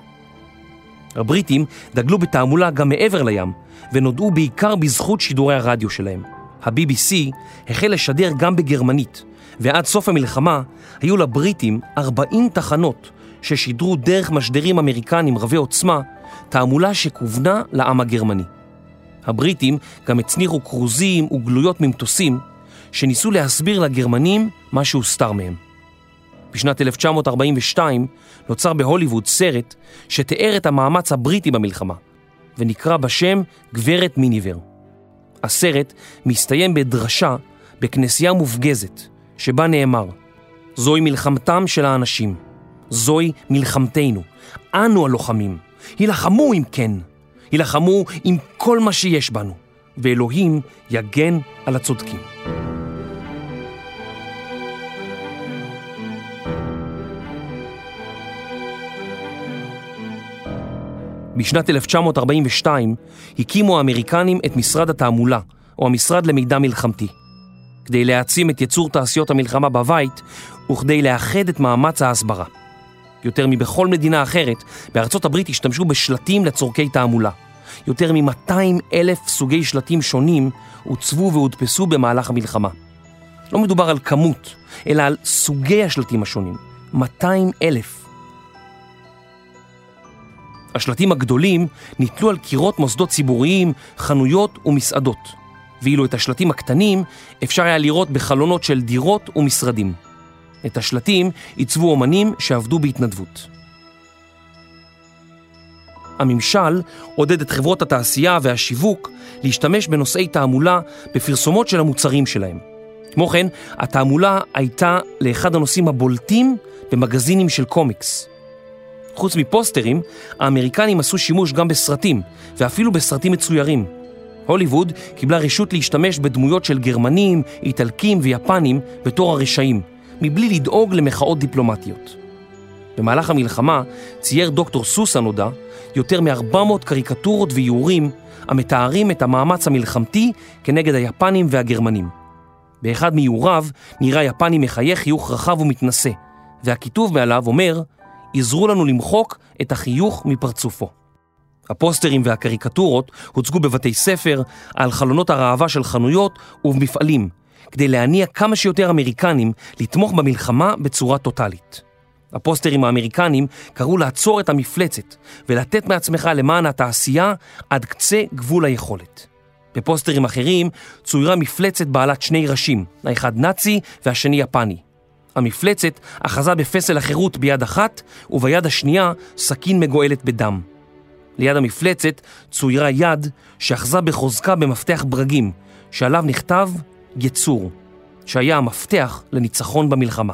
הבריטים דגלו בתעמולה גם מעבר לים, ונודעו בעיקר בזכות שידורי הרדיו שלהם. ה-BBC החל לשדר גם בגרמנית, ועד סוף המלחמה היו לבריטים 40 תחנות ששידרו דרך משדרים אמריקנים רבי עוצמה, תעמולה שכוונה לעם הגרמני. הבריטים גם הצניחו כרוזים וגלויות ממטוסים שניסו להסביר לגרמנים מה שהוסתר מהם. בשנת 1942 נוצר בהוליווד סרט שתיאר את המאמץ הבריטי במלחמה, ונקרא בשם גברת מיניבר. הסרט מסתיים בדרשה בכנסייה מופגזת, שבה נאמר, זוהי מלחמתם של האנשים, זוהי מלחמתנו, אנו הלוחמים, הילחמו אם כן, הילחמו עם כל מה שיש בנו, ואלוהים יגן על הצודקים. בשנת 1942 הקימו האמריקנים את משרד התעמולה, או המשרד למידע מלחמתי. כדי להעצים את יצור תעשיות המלחמה בבית, וכדי לאחד את מאמץ ההסברה. יותר מבכל מדינה אחרת, בארצות הברית השתמשו בשלטים לצורכי תעמולה. יותר מ-200 אלף סוגי שלטים שונים עוצבו והודפסו במהלך המלחמה. לא מדובר על כמות, אלא על סוגי השלטים השונים. 200 אלף. השלטים הגדולים ניתלו על קירות מוסדות ציבוריים, חנויות ומסעדות, ואילו את השלטים הקטנים אפשר היה לראות בחלונות של דירות ומשרדים. את השלטים עיצבו אומנים שעבדו בהתנדבות. הממשל עודד את חברות התעשייה והשיווק להשתמש בנושאי תעמולה בפרסומות של המוצרים שלהם. כמו כן, התעמולה הייתה לאחד הנושאים הבולטים במגזינים של קומיקס. חוץ מפוסטרים, האמריקנים עשו שימוש גם בסרטים, ואפילו בסרטים מצוירים. הוליווד קיבלה רשות להשתמש בדמויות של גרמנים, איטלקים ויפנים בתור הרשעים, מבלי לדאוג למחאות דיפלומטיות. במהלך המלחמה צייר דוקטור סוס הנודע יותר מ-400 קריקטורות ואיורים המתארים את המאמץ המלחמתי כנגד היפנים והגרמנים. באחד מאיוריו נראה יפני מחייך חיוך רחב ומתנשא, והכיתוב מעליו אומר עזרו לנו למחוק את החיוך מפרצופו. הפוסטרים והקריקטורות הוצגו בבתי ספר, על חלונות הראווה של חנויות ובמפעלים, כדי להניע כמה שיותר אמריקנים לתמוך במלחמה בצורה טוטאלית. הפוסטרים האמריקנים קראו לעצור את המפלצת ולתת מעצמך למען התעשייה עד קצה גבול היכולת. בפוסטרים אחרים צוירה מפלצת בעלת שני ראשים, האחד נאצי והשני יפני. המפלצת אחזה בפסל החירות ביד אחת, וביד השנייה סכין מגואלת בדם. ליד המפלצת צוירה יד שאחזה בחוזקה במפתח ברגים, שעליו נכתב יצור, שהיה המפתח לניצחון במלחמה.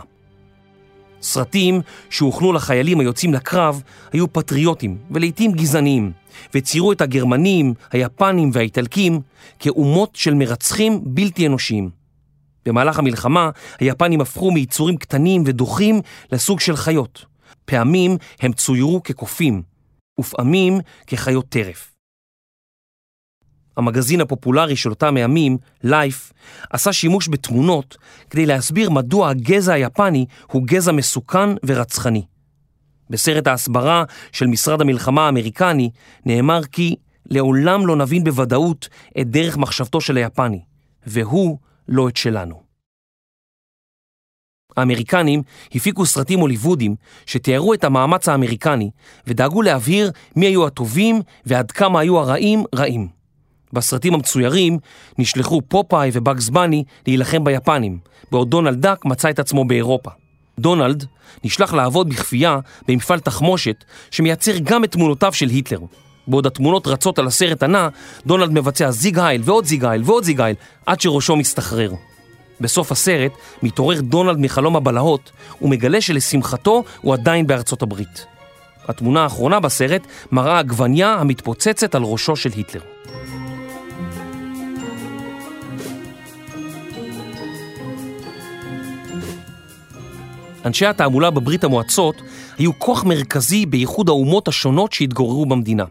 סרטים שהוכנו לחיילים היוצאים לקרב היו פטריוטים ולעיתים גזעניים, וציירו את הגרמנים, היפנים והאיטלקים כאומות של מרצחים בלתי אנושיים. במהלך המלחמה היפנים הפכו מיצורים קטנים ודוחים לסוג של חיות. פעמים הם צוירו כקופים, ופעמים כחיות טרף. המגזין הפופולרי של אותם הימים, לייף, עשה שימוש בתמונות כדי להסביר מדוע הגזע היפני הוא גזע מסוכן ורצחני. בסרט ההסברה של משרד המלחמה האמריקני נאמר כי לעולם לא נבין בוודאות את דרך מחשבתו של היפני, והוא לא את שלנו. האמריקנים הפיקו סרטים הוליוודיים שתיארו את המאמץ האמריקני ודאגו להבהיר מי היו הטובים ועד כמה היו הרעים רעים. בסרטים המצוירים נשלחו פופאי ובאגס בני להילחם ביפנים, בעוד דונלד דאק מצא את עצמו באירופה. דונלד נשלח לעבוד בכפייה במפעל תחמושת שמייצר גם את תמונותיו של היטלר. בעוד התמונות רצות על הסרט הנע, דונלד מבצע זיג הייל ועוד זיג הייל ועוד זיג הייל עד שראשו מסתחרר. בסוף הסרט מתעורר דונלד מחלום הבלהות ומגלה שלשמחתו הוא עדיין בארצות הברית. התמונה האחרונה בסרט מראה עגבניה המתפוצצת על ראשו של היטלר. אנשי התעמולה בברית המועצות היו כוח מרכזי בייחוד האומות השונות שהתגוררו במדינה.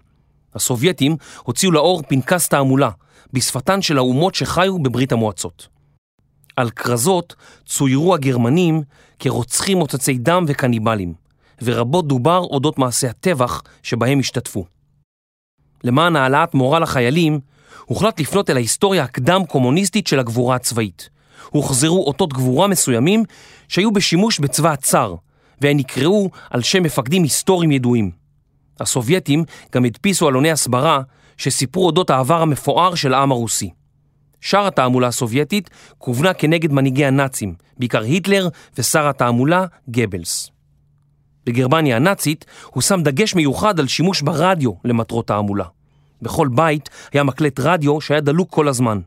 הסובייטים הוציאו לאור פנקס תעמולה בשפתן של האומות שחיו בברית המועצות. על כרזות צוירו הגרמנים כרוצחים מוצצי דם וקניבלים, ורבות דובר אודות מעשי הטבח שבהם השתתפו. למען העלאת מורל החיילים, הוחלט לפנות אל ההיסטוריה הקדם-קומוניסטית של הגבורה הצבאית. הוחזרו אותות גבורה מסוימים שהיו בשימוש בצבא הצאר, והן נקראו על שם מפקדים היסטוריים ידועים. הסובייטים גם הדפיסו עלוני הסברה שסיפרו אודות העבר המפואר של העם הרוסי. שאר התעמולה הסובייטית כוונה כנגד מנהיגי הנאצים, בעיקר היטלר ושר התעמולה גבלס. בגרמניה הנאצית הוא שם דגש מיוחד על שימוש ברדיו למטרות תעמולה. בכל בית היה מקלט רדיו שהיה דלוק כל הזמן.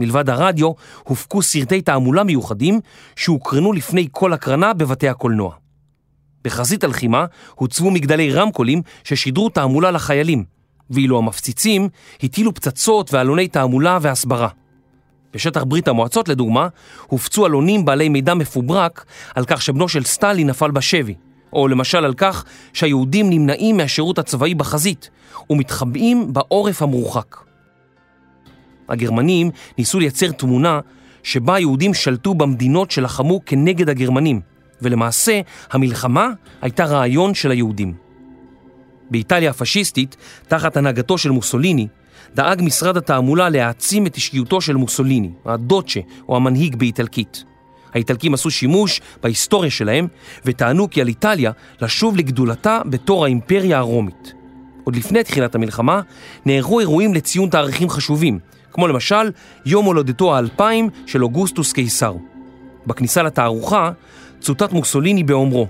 מלבד הרדיו הופקו סרטי תעמולה מיוחדים שהוקרנו לפני כל הקרנה בבתי הקולנוע. בחזית הלחימה הוצבו מגדלי רמקולים ששידרו תעמולה לחיילים, ואילו המפציצים הטילו פצצות ועלוני תעמולה והסברה. בשטח ברית המועצות, לדוגמה, הופצו עלונים בעלי מידע מפוברק על כך שבנו של סטלין נפל בשבי, או למשל על כך שהיהודים נמנעים מהשירות הצבאי בחזית ומתחבאים בעורף המרוחק. הגרמנים ניסו לייצר תמונה שבה היהודים שלטו במדינות שלחמו כנגד הגרמנים, ולמעשה המלחמה הייתה רעיון של היהודים. באיטליה הפשיסטית, תחת הנהגתו של מוסוליני, דאג משרד התעמולה להעצים את אישיותו של מוסוליני, הדוצ'ה או המנהיג באיטלקית. האיטלקים עשו שימוש בהיסטוריה שלהם וטענו כי על איטליה לשוב לגדולתה בתור האימפריה הרומית. עוד לפני תחילת המלחמה נערכו אירועים לציון תאריכים חשובים, כמו למשל יום הולדתו האלפיים של אוגוסטוס קיסר. בכניסה לתערוכה צוטט מוסוליני באומרו,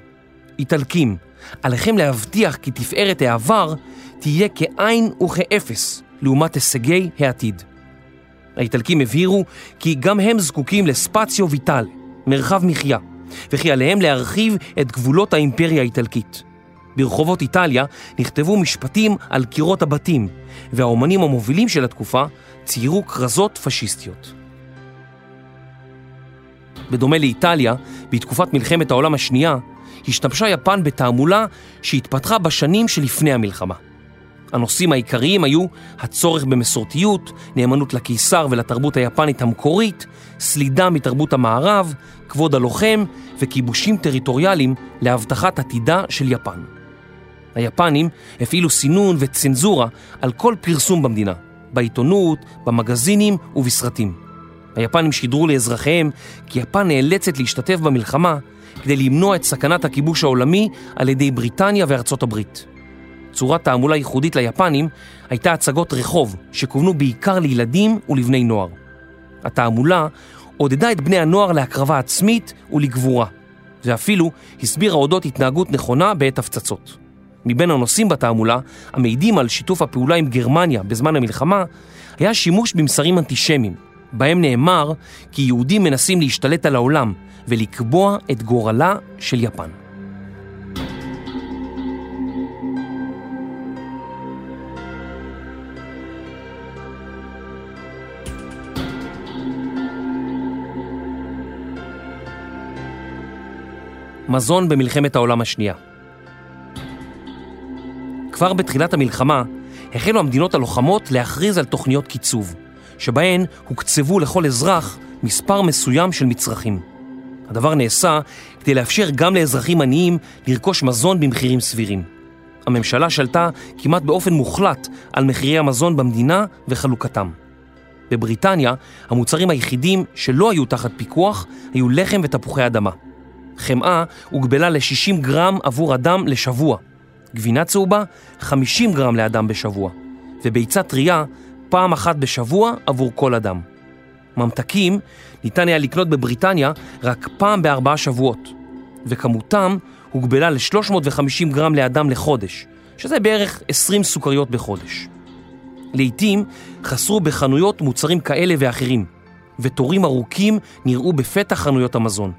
איטלקים, עליכם להבטיח כי תפארת העבר תהיה כאין וכאפס לעומת הישגי העתיד. האיטלקים הבהירו כי גם הם זקוקים לספציו ויטל, מרחב מחיה, וכי עליהם להרחיב את גבולות האימפריה האיטלקית. ברחובות איטליה נכתבו משפטים על קירות הבתים, והאומנים המובילים של התקופה ציירו כרזות פשיסטיות. בדומה לאיטליה, בתקופת מלחמת העולם השנייה, השתמשה יפן בתעמולה שהתפתחה בשנים שלפני המלחמה. הנושאים העיקריים היו הצורך במסורתיות, נאמנות לקיסר ולתרבות היפנית המקורית, סלידה מתרבות המערב, כבוד הלוחם וכיבושים טריטוריאליים להבטחת עתידה של יפן. היפנים הפעילו סינון וצנזורה על כל פרסום במדינה, בעיתונות, במגזינים ובסרטים. היפנים שידרו לאזרחיהם כי יפן נאלצת להשתתף במלחמה כדי למנוע את סכנת הכיבוש העולמי על ידי בריטניה וארצות הברית. צורת תעמולה ייחודית ליפנים הייתה הצגות רחוב שכוונו בעיקר לילדים ולבני נוער. התעמולה עודדה את בני הנוער להקרבה עצמית ולגבורה, ואפילו הסבירה אודות התנהגות נכונה בעת הפצצות. מבין הנושאים בתעמולה, המעידים על שיתוף הפעולה עם גרמניה בזמן המלחמה, היה שימוש במסרים אנטישמיים, בהם נאמר כי יהודים מנסים להשתלט על העולם ולקבוע את גורלה של יפן. מזון במלחמת העולם השנייה. כבר בתחילת המלחמה החלו המדינות הלוחמות להכריז על תוכניות קיצוב, שבהן הוקצבו לכל אזרח מספר מסוים של מצרכים. הדבר נעשה כדי לאפשר גם לאזרחים עניים לרכוש מזון במחירים סבירים. הממשלה שלטה כמעט באופן מוחלט על מחירי המזון במדינה וחלוקתם. בבריטניה, המוצרים היחידים שלא היו תחת פיקוח היו לחם ותפוחי אדמה. חמאה הוגבלה ל-60 גרם עבור אדם לשבוע, גבינה צהובה 50 גרם לאדם בשבוע, וביצה טריה פעם אחת בשבוע עבור כל אדם. ממתקים ניתן היה לקנות בבריטניה רק פעם בארבעה שבועות, וכמותם הוגבלה ל-350 גרם לאדם לחודש, שזה בערך 20 סוכריות בחודש. לעתים חסרו בחנויות מוצרים כאלה ואחרים, ותורים ארוכים נראו בפתח חנויות המזון.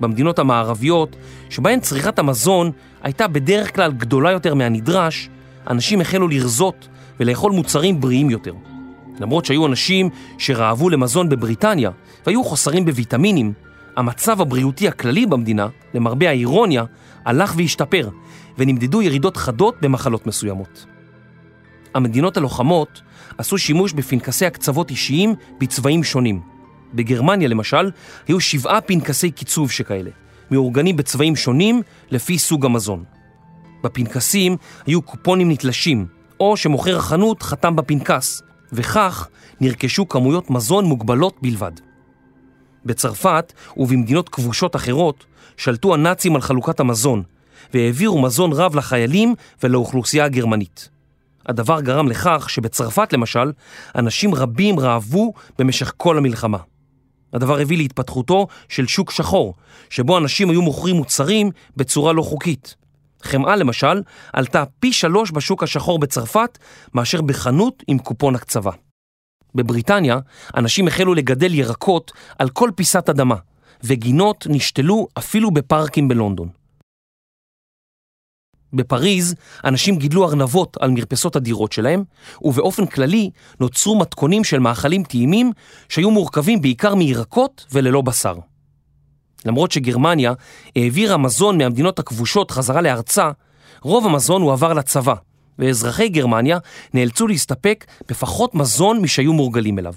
במדינות המערביות, שבהן צריכת המזון הייתה בדרך כלל גדולה יותר מהנדרש, אנשים החלו לרזות ולאכול מוצרים בריאים יותר. למרות שהיו אנשים שרעבו למזון בבריטניה והיו חוסרים בוויטמינים, המצב הבריאותי הכללי במדינה, למרבה האירוניה, הלך והשתפר, ונמדדו ירידות חדות במחלות מסוימות. המדינות הלוחמות עשו שימוש בפנקסי הקצוות אישיים בצבעים שונים. בגרמניה למשל, היו שבעה פנקסי קיצוב שכאלה, מאורגנים בצבעים שונים לפי סוג המזון. בפנקסים היו קופונים נתלשים, או שמוכר החנות חתם בפנקס, וכך נרכשו כמויות מזון מוגבלות בלבד. בצרפת ובמדינות כבושות אחרות שלטו הנאצים על חלוקת המזון, והעבירו מזון רב לחיילים ולאוכלוסייה הגרמנית. הדבר גרם לכך שבצרפת למשל, אנשים רבים רעבו במשך כל המלחמה. הדבר הביא להתפתחותו של שוק שחור, שבו אנשים היו מוכרים מוצרים בצורה לא חוקית. חמאה למשל עלתה פי שלוש בשוק השחור בצרפת מאשר בחנות עם קופון הקצבה. בבריטניה אנשים החלו לגדל ירקות על כל פיסת אדמה, וגינות נשתלו אפילו בפארקים בלונדון. בפריז אנשים גידלו ארנבות על מרפסות הדירות שלהם, ובאופן כללי נוצרו מתכונים של מאכלים טעימים שהיו מורכבים בעיקר מירקות וללא בשר. למרות שגרמניה העבירה מזון מהמדינות הכבושות חזרה לארצה, רוב המזון הועבר לצבא, ואזרחי גרמניה נאלצו להסתפק בפחות מזון משהיו מורגלים אליו.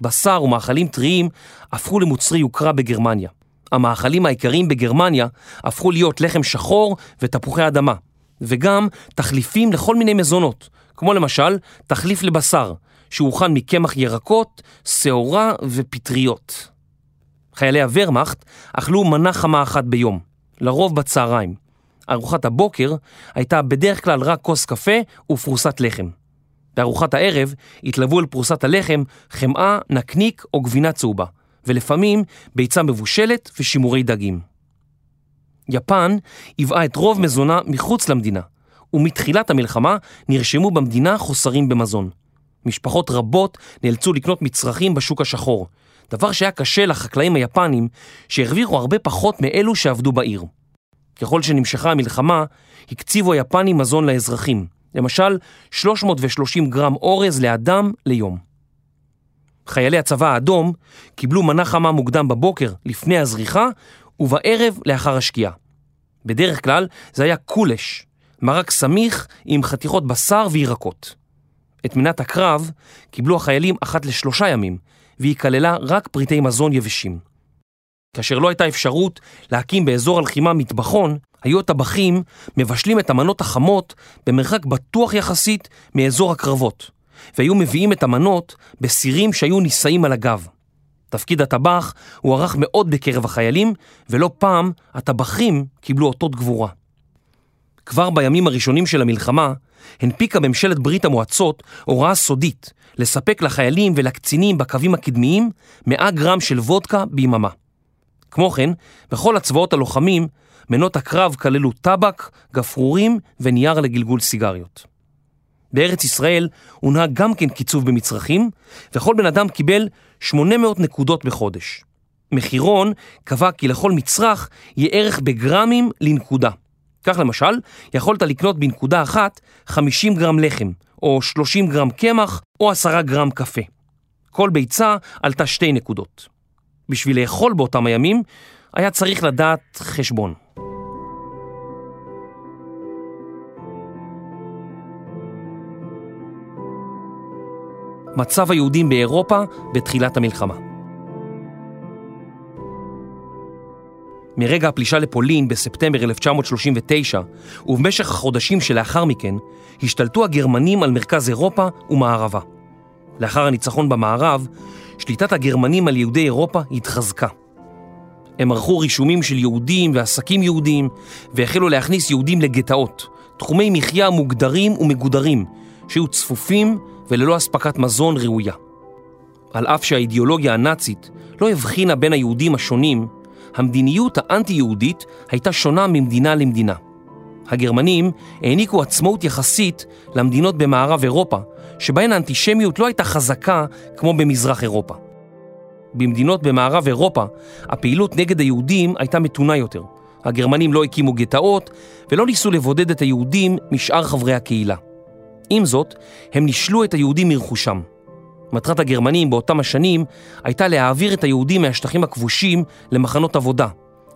בשר ומאכלים טריים הפכו למוצרי יוקרה בגרמניה. המאכלים העיקריים בגרמניה הפכו להיות לחם שחור ותפוחי אדמה, וגם תחליפים לכל מיני מזונות, כמו למשל תחליף לבשר, שהוכן מקמח ירקות, שעורה ופטריות. חיילי הוורמאכט אכלו מנה חמה אחת ביום, לרוב בצהריים. ארוחת הבוקר הייתה בדרך כלל רק כוס קפה ופרוסת לחם. בארוחת הערב התלוו אל פרוסת הלחם חמאה, נקניק או גבינה צהובה, ולפעמים ביצה מבושלת ושימורי דגים. יפן היווה את רוב מזונה מחוץ למדינה, ומתחילת המלחמה נרשמו במדינה חוסרים במזון. משפחות רבות נאלצו לקנות מצרכים בשוק השחור, דבר שהיה קשה לחקלאים היפנים שהרוויחו הרבה פחות מאלו שעבדו בעיר. ככל שנמשכה המלחמה, הקציבו היפנים מזון לאזרחים, למשל 330 גרם אורז לאדם ליום. חיילי הצבא האדום קיבלו מנה חמה מוקדם בבוקר לפני הזריחה ובערב לאחר השקיעה. בדרך כלל זה היה קולש, מרק סמיך עם חתיכות בשר וירקות. את מנת הקרב קיבלו החיילים אחת לשלושה ימים, והיא כללה רק פריטי מזון יבשים. כאשר לא הייתה אפשרות להקים באזור הלחימה מטבחון, היו הטבחים מבשלים את המנות החמות במרחק בטוח יחסית מאזור הקרבות, והיו מביאים את המנות בסירים שהיו נישאים על הגב. תפקיד הטבח הוערך מאוד בקרב החיילים, ולא פעם הטבחים קיבלו אותות גבורה. כבר בימים הראשונים של המלחמה, הנפיקה ממשלת ברית המועצות הוראה סודית לספק לחיילים ולקצינים בקווים הקדמיים 100 גרם של וודקה ביממה. כמו כן, בכל הצבאות הלוחמים, מנות הקרב כללו טבק, גפרורים ונייר לגלגול סיגריות. בארץ ישראל הונהג גם כן קיצוב במצרכים, וכל בן אדם קיבל 800 נקודות בחודש. מחירון קבע כי לכל מצרך יהיה ערך בגרמים לנקודה. כך למשל, יכולת לקנות בנקודה אחת 50 גרם לחם, או 30 גרם קמח, או 10 גרם קפה. כל ביצה עלתה שתי נקודות. בשביל לאכול באותם הימים, היה צריך לדעת חשבון. מצב היהודים באירופה בתחילת המלחמה. מרגע הפלישה לפולין בספטמבר 1939 ובמשך החודשים שלאחר מכן השתלטו הגרמנים על מרכז אירופה ומערבה. לאחר הניצחון במערב, שליטת הגרמנים על יהודי אירופה התחזקה. הם ערכו רישומים של יהודים ועסקים יהודיים והחלו להכניס יהודים לגטאות, תחומי מחיה מוגדרים ומגודרים שהיו צפופים וללא אספקת מזון ראויה. על אף שהאידיאולוגיה הנאצית לא הבחינה בין היהודים השונים, המדיניות האנטי-יהודית הייתה שונה ממדינה למדינה. הגרמנים העניקו עצמאות יחסית למדינות במערב אירופה, שבהן האנטישמיות לא הייתה חזקה כמו במזרח אירופה. במדינות במערב אירופה, הפעילות נגד היהודים הייתה מתונה יותר. הגרמנים לא הקימו גטאות ולא ניסו לבודד את היהודים משאר חברי הקהילה. עם זאת, הם נישלו את היהודים מרכושם. מטרת הגרמנים באותם השנים הייתה להעביר את היהודים מהשטחים הכבושים למחנות עבודה,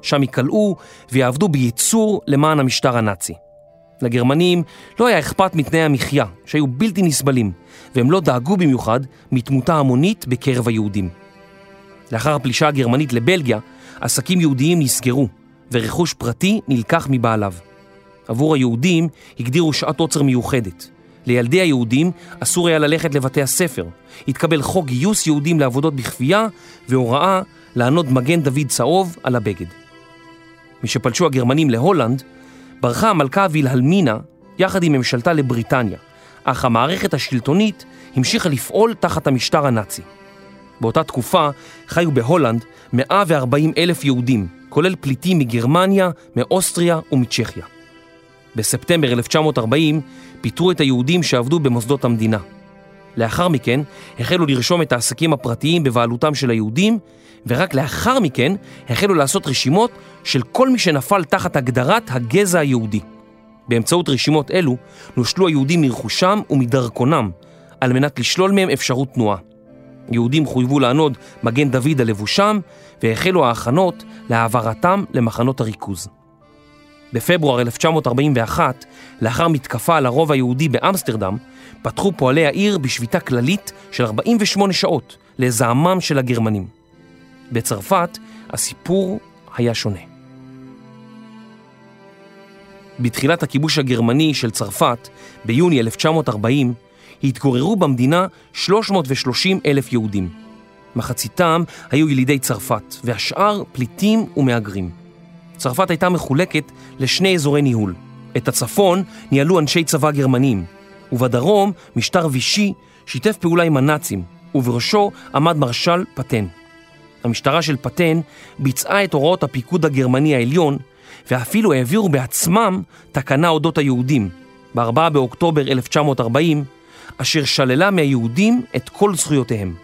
שם יקלעו ויעבדו בייצור למען המשטר הנאצי. לגרמנים לא היה אכפת מתנאי המחיה, שהיו בלתי נסבלים, והם לא דאגו במיוחד מתמותה המונית בקרב היהודים. לאחר הפלישה הגרמנית לבלגיה, עסקים יהודיים נסגרו, ורכוש פרטי נלקח מבעליו. עבור היהודים הגדירו שעת עוצר מיוחדת. לילדי היהודים אסור היה ללכת לבתי הספר. התקבל חוק גיוס יהודים לעבודות בכפייה והוראה לענוד מגן דוד צהוב על הבגד. משפלשו הגרמנים להולנד, ברחה המלכה וילהלמינה יחד עם ממשלתה לבריטניה, אך המערכת השלטונית המשיכה לפעול תחת המשטר הנאצי. באותה תקופה חיו בהולנד 140 אלף יהודים, כולל פליטים מגרמניה, מאוסטריה ומצ'כיה. בספטמבר 1940 פיטרו את היהודים שעבדו במוסדות המדינה. לאחר מכן החלו לרשום את העסקים הפרטיים בבעלותם של היהודים, ורק לאחר מכן החלו לעשות רשימות של כל מי שנפל תחת הגדרת הגזע היהודי. באמצעות רשימות אלו נושלו היהודים מרכושם ומדרכונם, על מנת לשלול מהם אפשרות תנועה. יהודים חויבו לענוד מגן דוד על לבושם, והחלו ההכנות להעברתם למחנות הריכוז. בפברואר 1941, לאחר מתקפה על הרוב היהודי באמסטרדם, פתחו פועלי העיר בשביתה כללית של 48 שעות לזעמם של הגרמנים. בצרפת הסיפור היה שונה. בתחילת הכיבוש הגרמני של צרפת, ביוני 1940, התגוררו במדינה 330 אלף יהודים. מחציתם היו ילידי צרפת, והשאר פליטים ומהגרים. צרפת הייתה מחולקת לשני אזורי ניהול. את הצפון ניהלו אנשי צבא גרמנים, ובדרום משטר וישי שיתף פעולה עם הנאצים, ובראשו עמד מרשל פטן. המשטרה של פטן ביצעה את הוראות הפיקוד הגרמני העליון, ואפילו העבירו בעצמם תקנה אודות היהודים, ב-4 באוקטובר 1940, אשר שללה מהיהודים את כל זכויותיהם.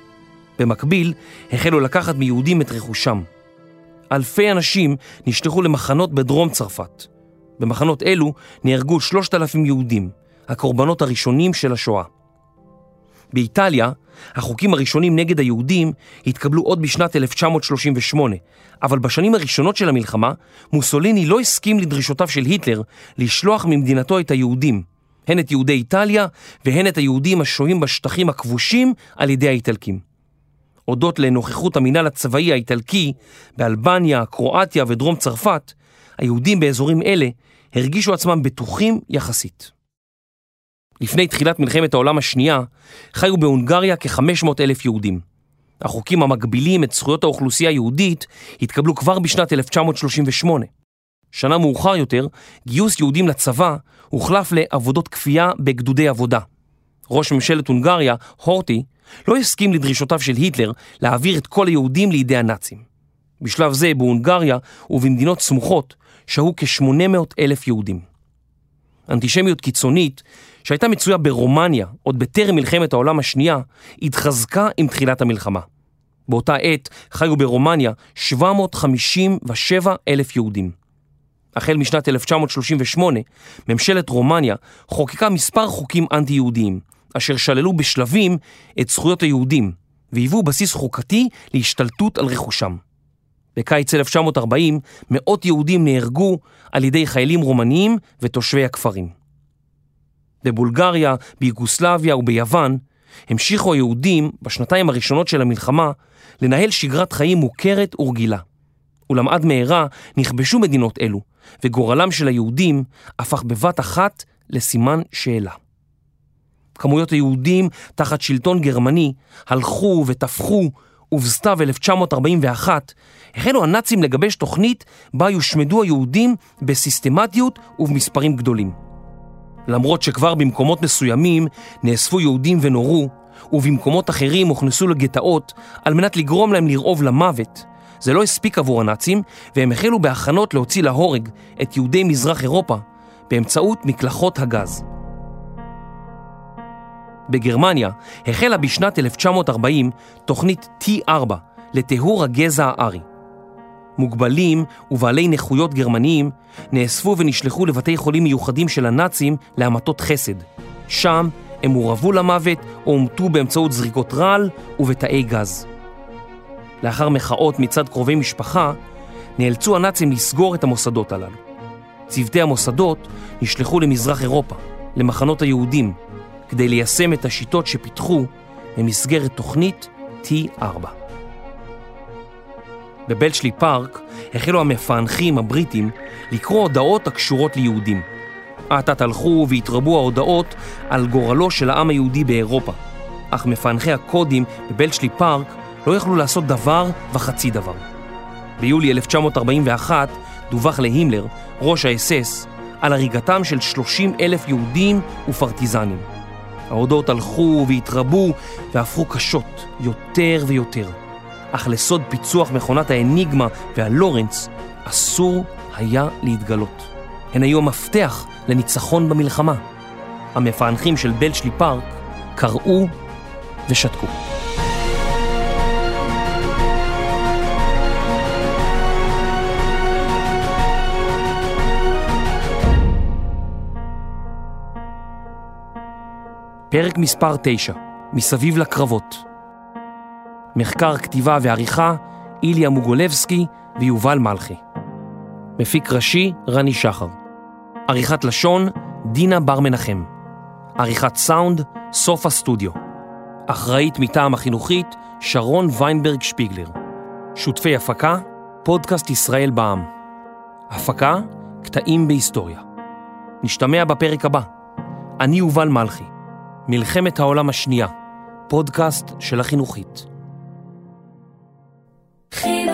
במקביל, החלו לקחת מיהודים את רכושם. אלפי אנשים נשלחו למחנות בדרום צרפת. במחנות אלו נהרגו 3,000 יהודים, הקורבנות הראשונים של השואה. באיטליה, החוקים הראשונים נגד היהודים התקבלו עוד בשנת 1938, אבל בשנים הראשונות של המלחמה, מוסוליני לא הסכים לדרישותיו של היטלר לשלוח ממדינתו את היהודים, הן את יהודי איטליה והן את היהודים השוהים בשטחים הכבושים על ידי האיטלקים. הודות לנוכחות המינהל הצבאי האיטלקי באלבניה, קרואטיה ודרום צרפת, היהודים באזורים אלה הרגישו עצמם בטוחים יחסית. לפני תחילת מלחמת העולם השנייה, חיו בהונגריה כ-500 אלף יהודים. החוקים המגבילים את זכויות האוכלוסייה היהודית התקבלו כבר בשנת 1938. שנה מאוחר יותר, גיוס יהודים לצבא הוחלף לעבודות כפייה בגדודי עבודה. ראש ממשלת הונגריה, הורטי, לא הסכים לדרישותיו של היטלר להעביר את כל היהודים לידי הנאצים. בשלב זה, בהונגריה ובמדינות סמוכות, שהו כ-800 אלף יהודים. אנטישמיות קיצונית, שהייתה מצויה ברומניה עוד בטרם מלחמת העולם השנייה, התחזקה עם תחילת המלחמה. באותה עת חיו ברומניה 757 אלף יהודים. החל משנת 1938, ממשלת רומניה חוקקה מספר חוקים אנטי-יהודיים, אשר שללו בשלבים את זכויות היהודים, והיוו בסיס חוקתי להשתלטות על רכושם. בקיץ 1940 מאות יהודים נהרגו על ידי חיילים רומניים ותושבי הכפרים. בבולגריה, ביוגוסלביה וביוון המשיכו היהודים בשנתיים הראשונות של המלחמה לנהל שגרת חיים מוכרת ורגילה. אולם עד מהרה נכבשו מדינות אלו, וגורלם של היהודים הפך בבת אחת לסימן שאלה. כמויות היהודים תחת שלטון גרמני הלכו ותפחו, ובסתיו 1941 החלו הנאצים לגבש תוכנית בה יושמדו היהודים בסיסטמטיות ובמספרים גדולים. למרות שכבר במקומות מסוימים נאספו יהודים ונורו, ובמקומות אחרים הוכנסו לגטאות על מנת לגרום להם לרעוב למוות, זה לא הספיק עבור הנאצים, והם החלו בהכנות להוציא להורג את יהודי מזרח אירופה באמצעות מקלחות הגז. בגרמניה החלה בשנת 1940 תוכנית T4 לטיהור הגזע הארי. מוגבלים ובעלי נכויות גרמניים נאספו ונשלחו לבתי חולים מיוחדים של הנאצים להמתות חסד. שם הם הורעבו למוות או הומתו באמצעות זריקות רעל ובתאי גז. לאחר מחאות מצד קרובי משפחה, נאלצו הנאצים לסגור את המוסדות הללו. צוותי המוסדות נשלחו למזרח אירופה, למחנות היהודים, כדי ליישם את השיטות שפיתחו במסגרת תוכנית T4. בבלצ'לי פארק החלו המפענחים הבריטים לקרוא הודעות הקשורות ליהודים. עתת הלכו והתרבו ההודעות על גורלו של העם היהודי באירופה, אך מפענחי הקודים בבלצ'לי פארק לא יכלו לעשות דבר וחצי דבר. ביולי 1941 דווח להימלר, ראש האס-אס, על הריגתם של 30 אלף יהודים ופרטיזנים. ההודעות הלכו והתרבו והפכו קשות יותר ויותר. אך לסוד פיצוח מכונת האניגמה והלורנס אסור היה להתגלות. הן היו המפתח לניצחון במלחמה. המפענחים של בלצ'לי פארק קראו ושתקו. פרק מספר 9, מסביב לקרבות. מחקר, כתיבה ועריכה, איליה מוגולבסקי ויובל מלכי. מפיק ראשי, רני שחר. עריכת לשון, דינה בר מנחם. עריכת סאונד, סוף הסטודיו. אחראית מטעם החינוכית, שרון ויינברג שפיגלר. שותפי הפקה, פודקאסט ישראל בע"מ. הפקה, קטעים בהיסטוריה. נשתמע בפרק הבא. אני יובל מלכי. מלחמת העולם השנייה, פודקאסט של החינוכית. חינוכית